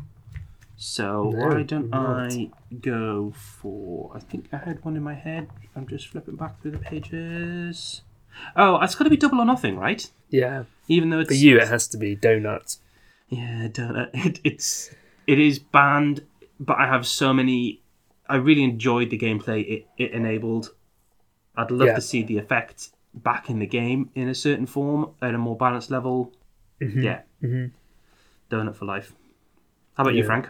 So No, why don't not. I go for? I think I had one in my head. I'm just flipping back through the pages. Oh, it's got to be double or nothing, right? Yeah. Even though it's For you, it has to be donuts. Yeah, donut. Uh, it, it's it is banned, but I have so many. I really enjoyed the gameplay it, it enabled. I'd love Yeah. to see the effect back in the game in a certain form at a more balanced level. Yeah. Mm-hmm. Donut for life. How about you, Frank?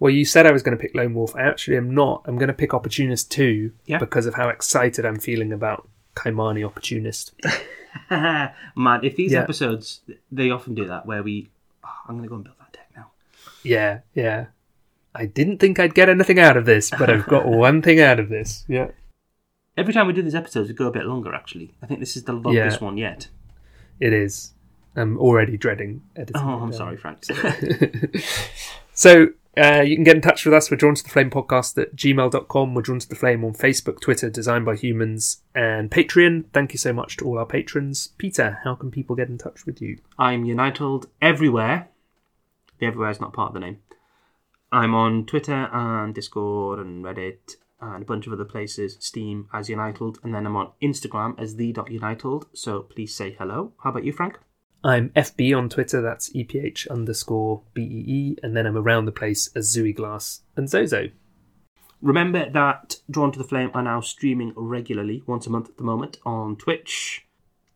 Well, you said I was going to pick Lone Wolf. I actually am not. I'm going to pick Opportunist 2 Yeah. because of how excited I'm feeling about Kymani Opportunist. Man, if these Yeah. episodes, they often do that where we. Oh, I'm going to go and build that deck now. Yeah, yeah. I didn't think I'd get anything out of this, but I've got one thing out of this. Yeah. Every time we do these episodes, we go a bit longer, actually. I think this is the longest one yet. It is. I'm already dreading editing. Oh, I'm sorry, Frank. So uh, you can get in touch with us. We're drawn to the flame podcast at gmail.com. We're drawn to the flame on Facebook, Twitter, Design by Humans, and Patreon. Thank you so much to all our patrons. Peter, how can people get in touch with you? I'm United everywhere. The everywhere is not part of the name. I'm on Twitter and Discord and Reddit and a bunch of other places. Steam as United, and then I'm on Instagram as the.united. So please say hello. How about you, Frank? I'm FB on Twitter, that's EPH underscore BEE, and then I'm around the place as Zooey Glass and Zozo. Remember that Drawn to the Flame are now streaming regularly, once a month at the moment, on Twitch.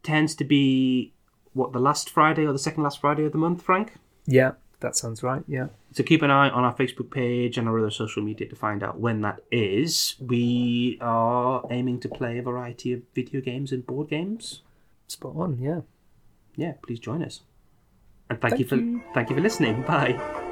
Tends to be what the last Friday or the second last Friday of the month, Frank. Yeah, that sounds right. Yeah. So keep an eye on our Facebook page and our other social media to find out when that is. We are aiming to play a variety of video games and board games. Spot on, yeah. Yeah, please join us. And thank, Thank you for you. thank you for listening. Bye.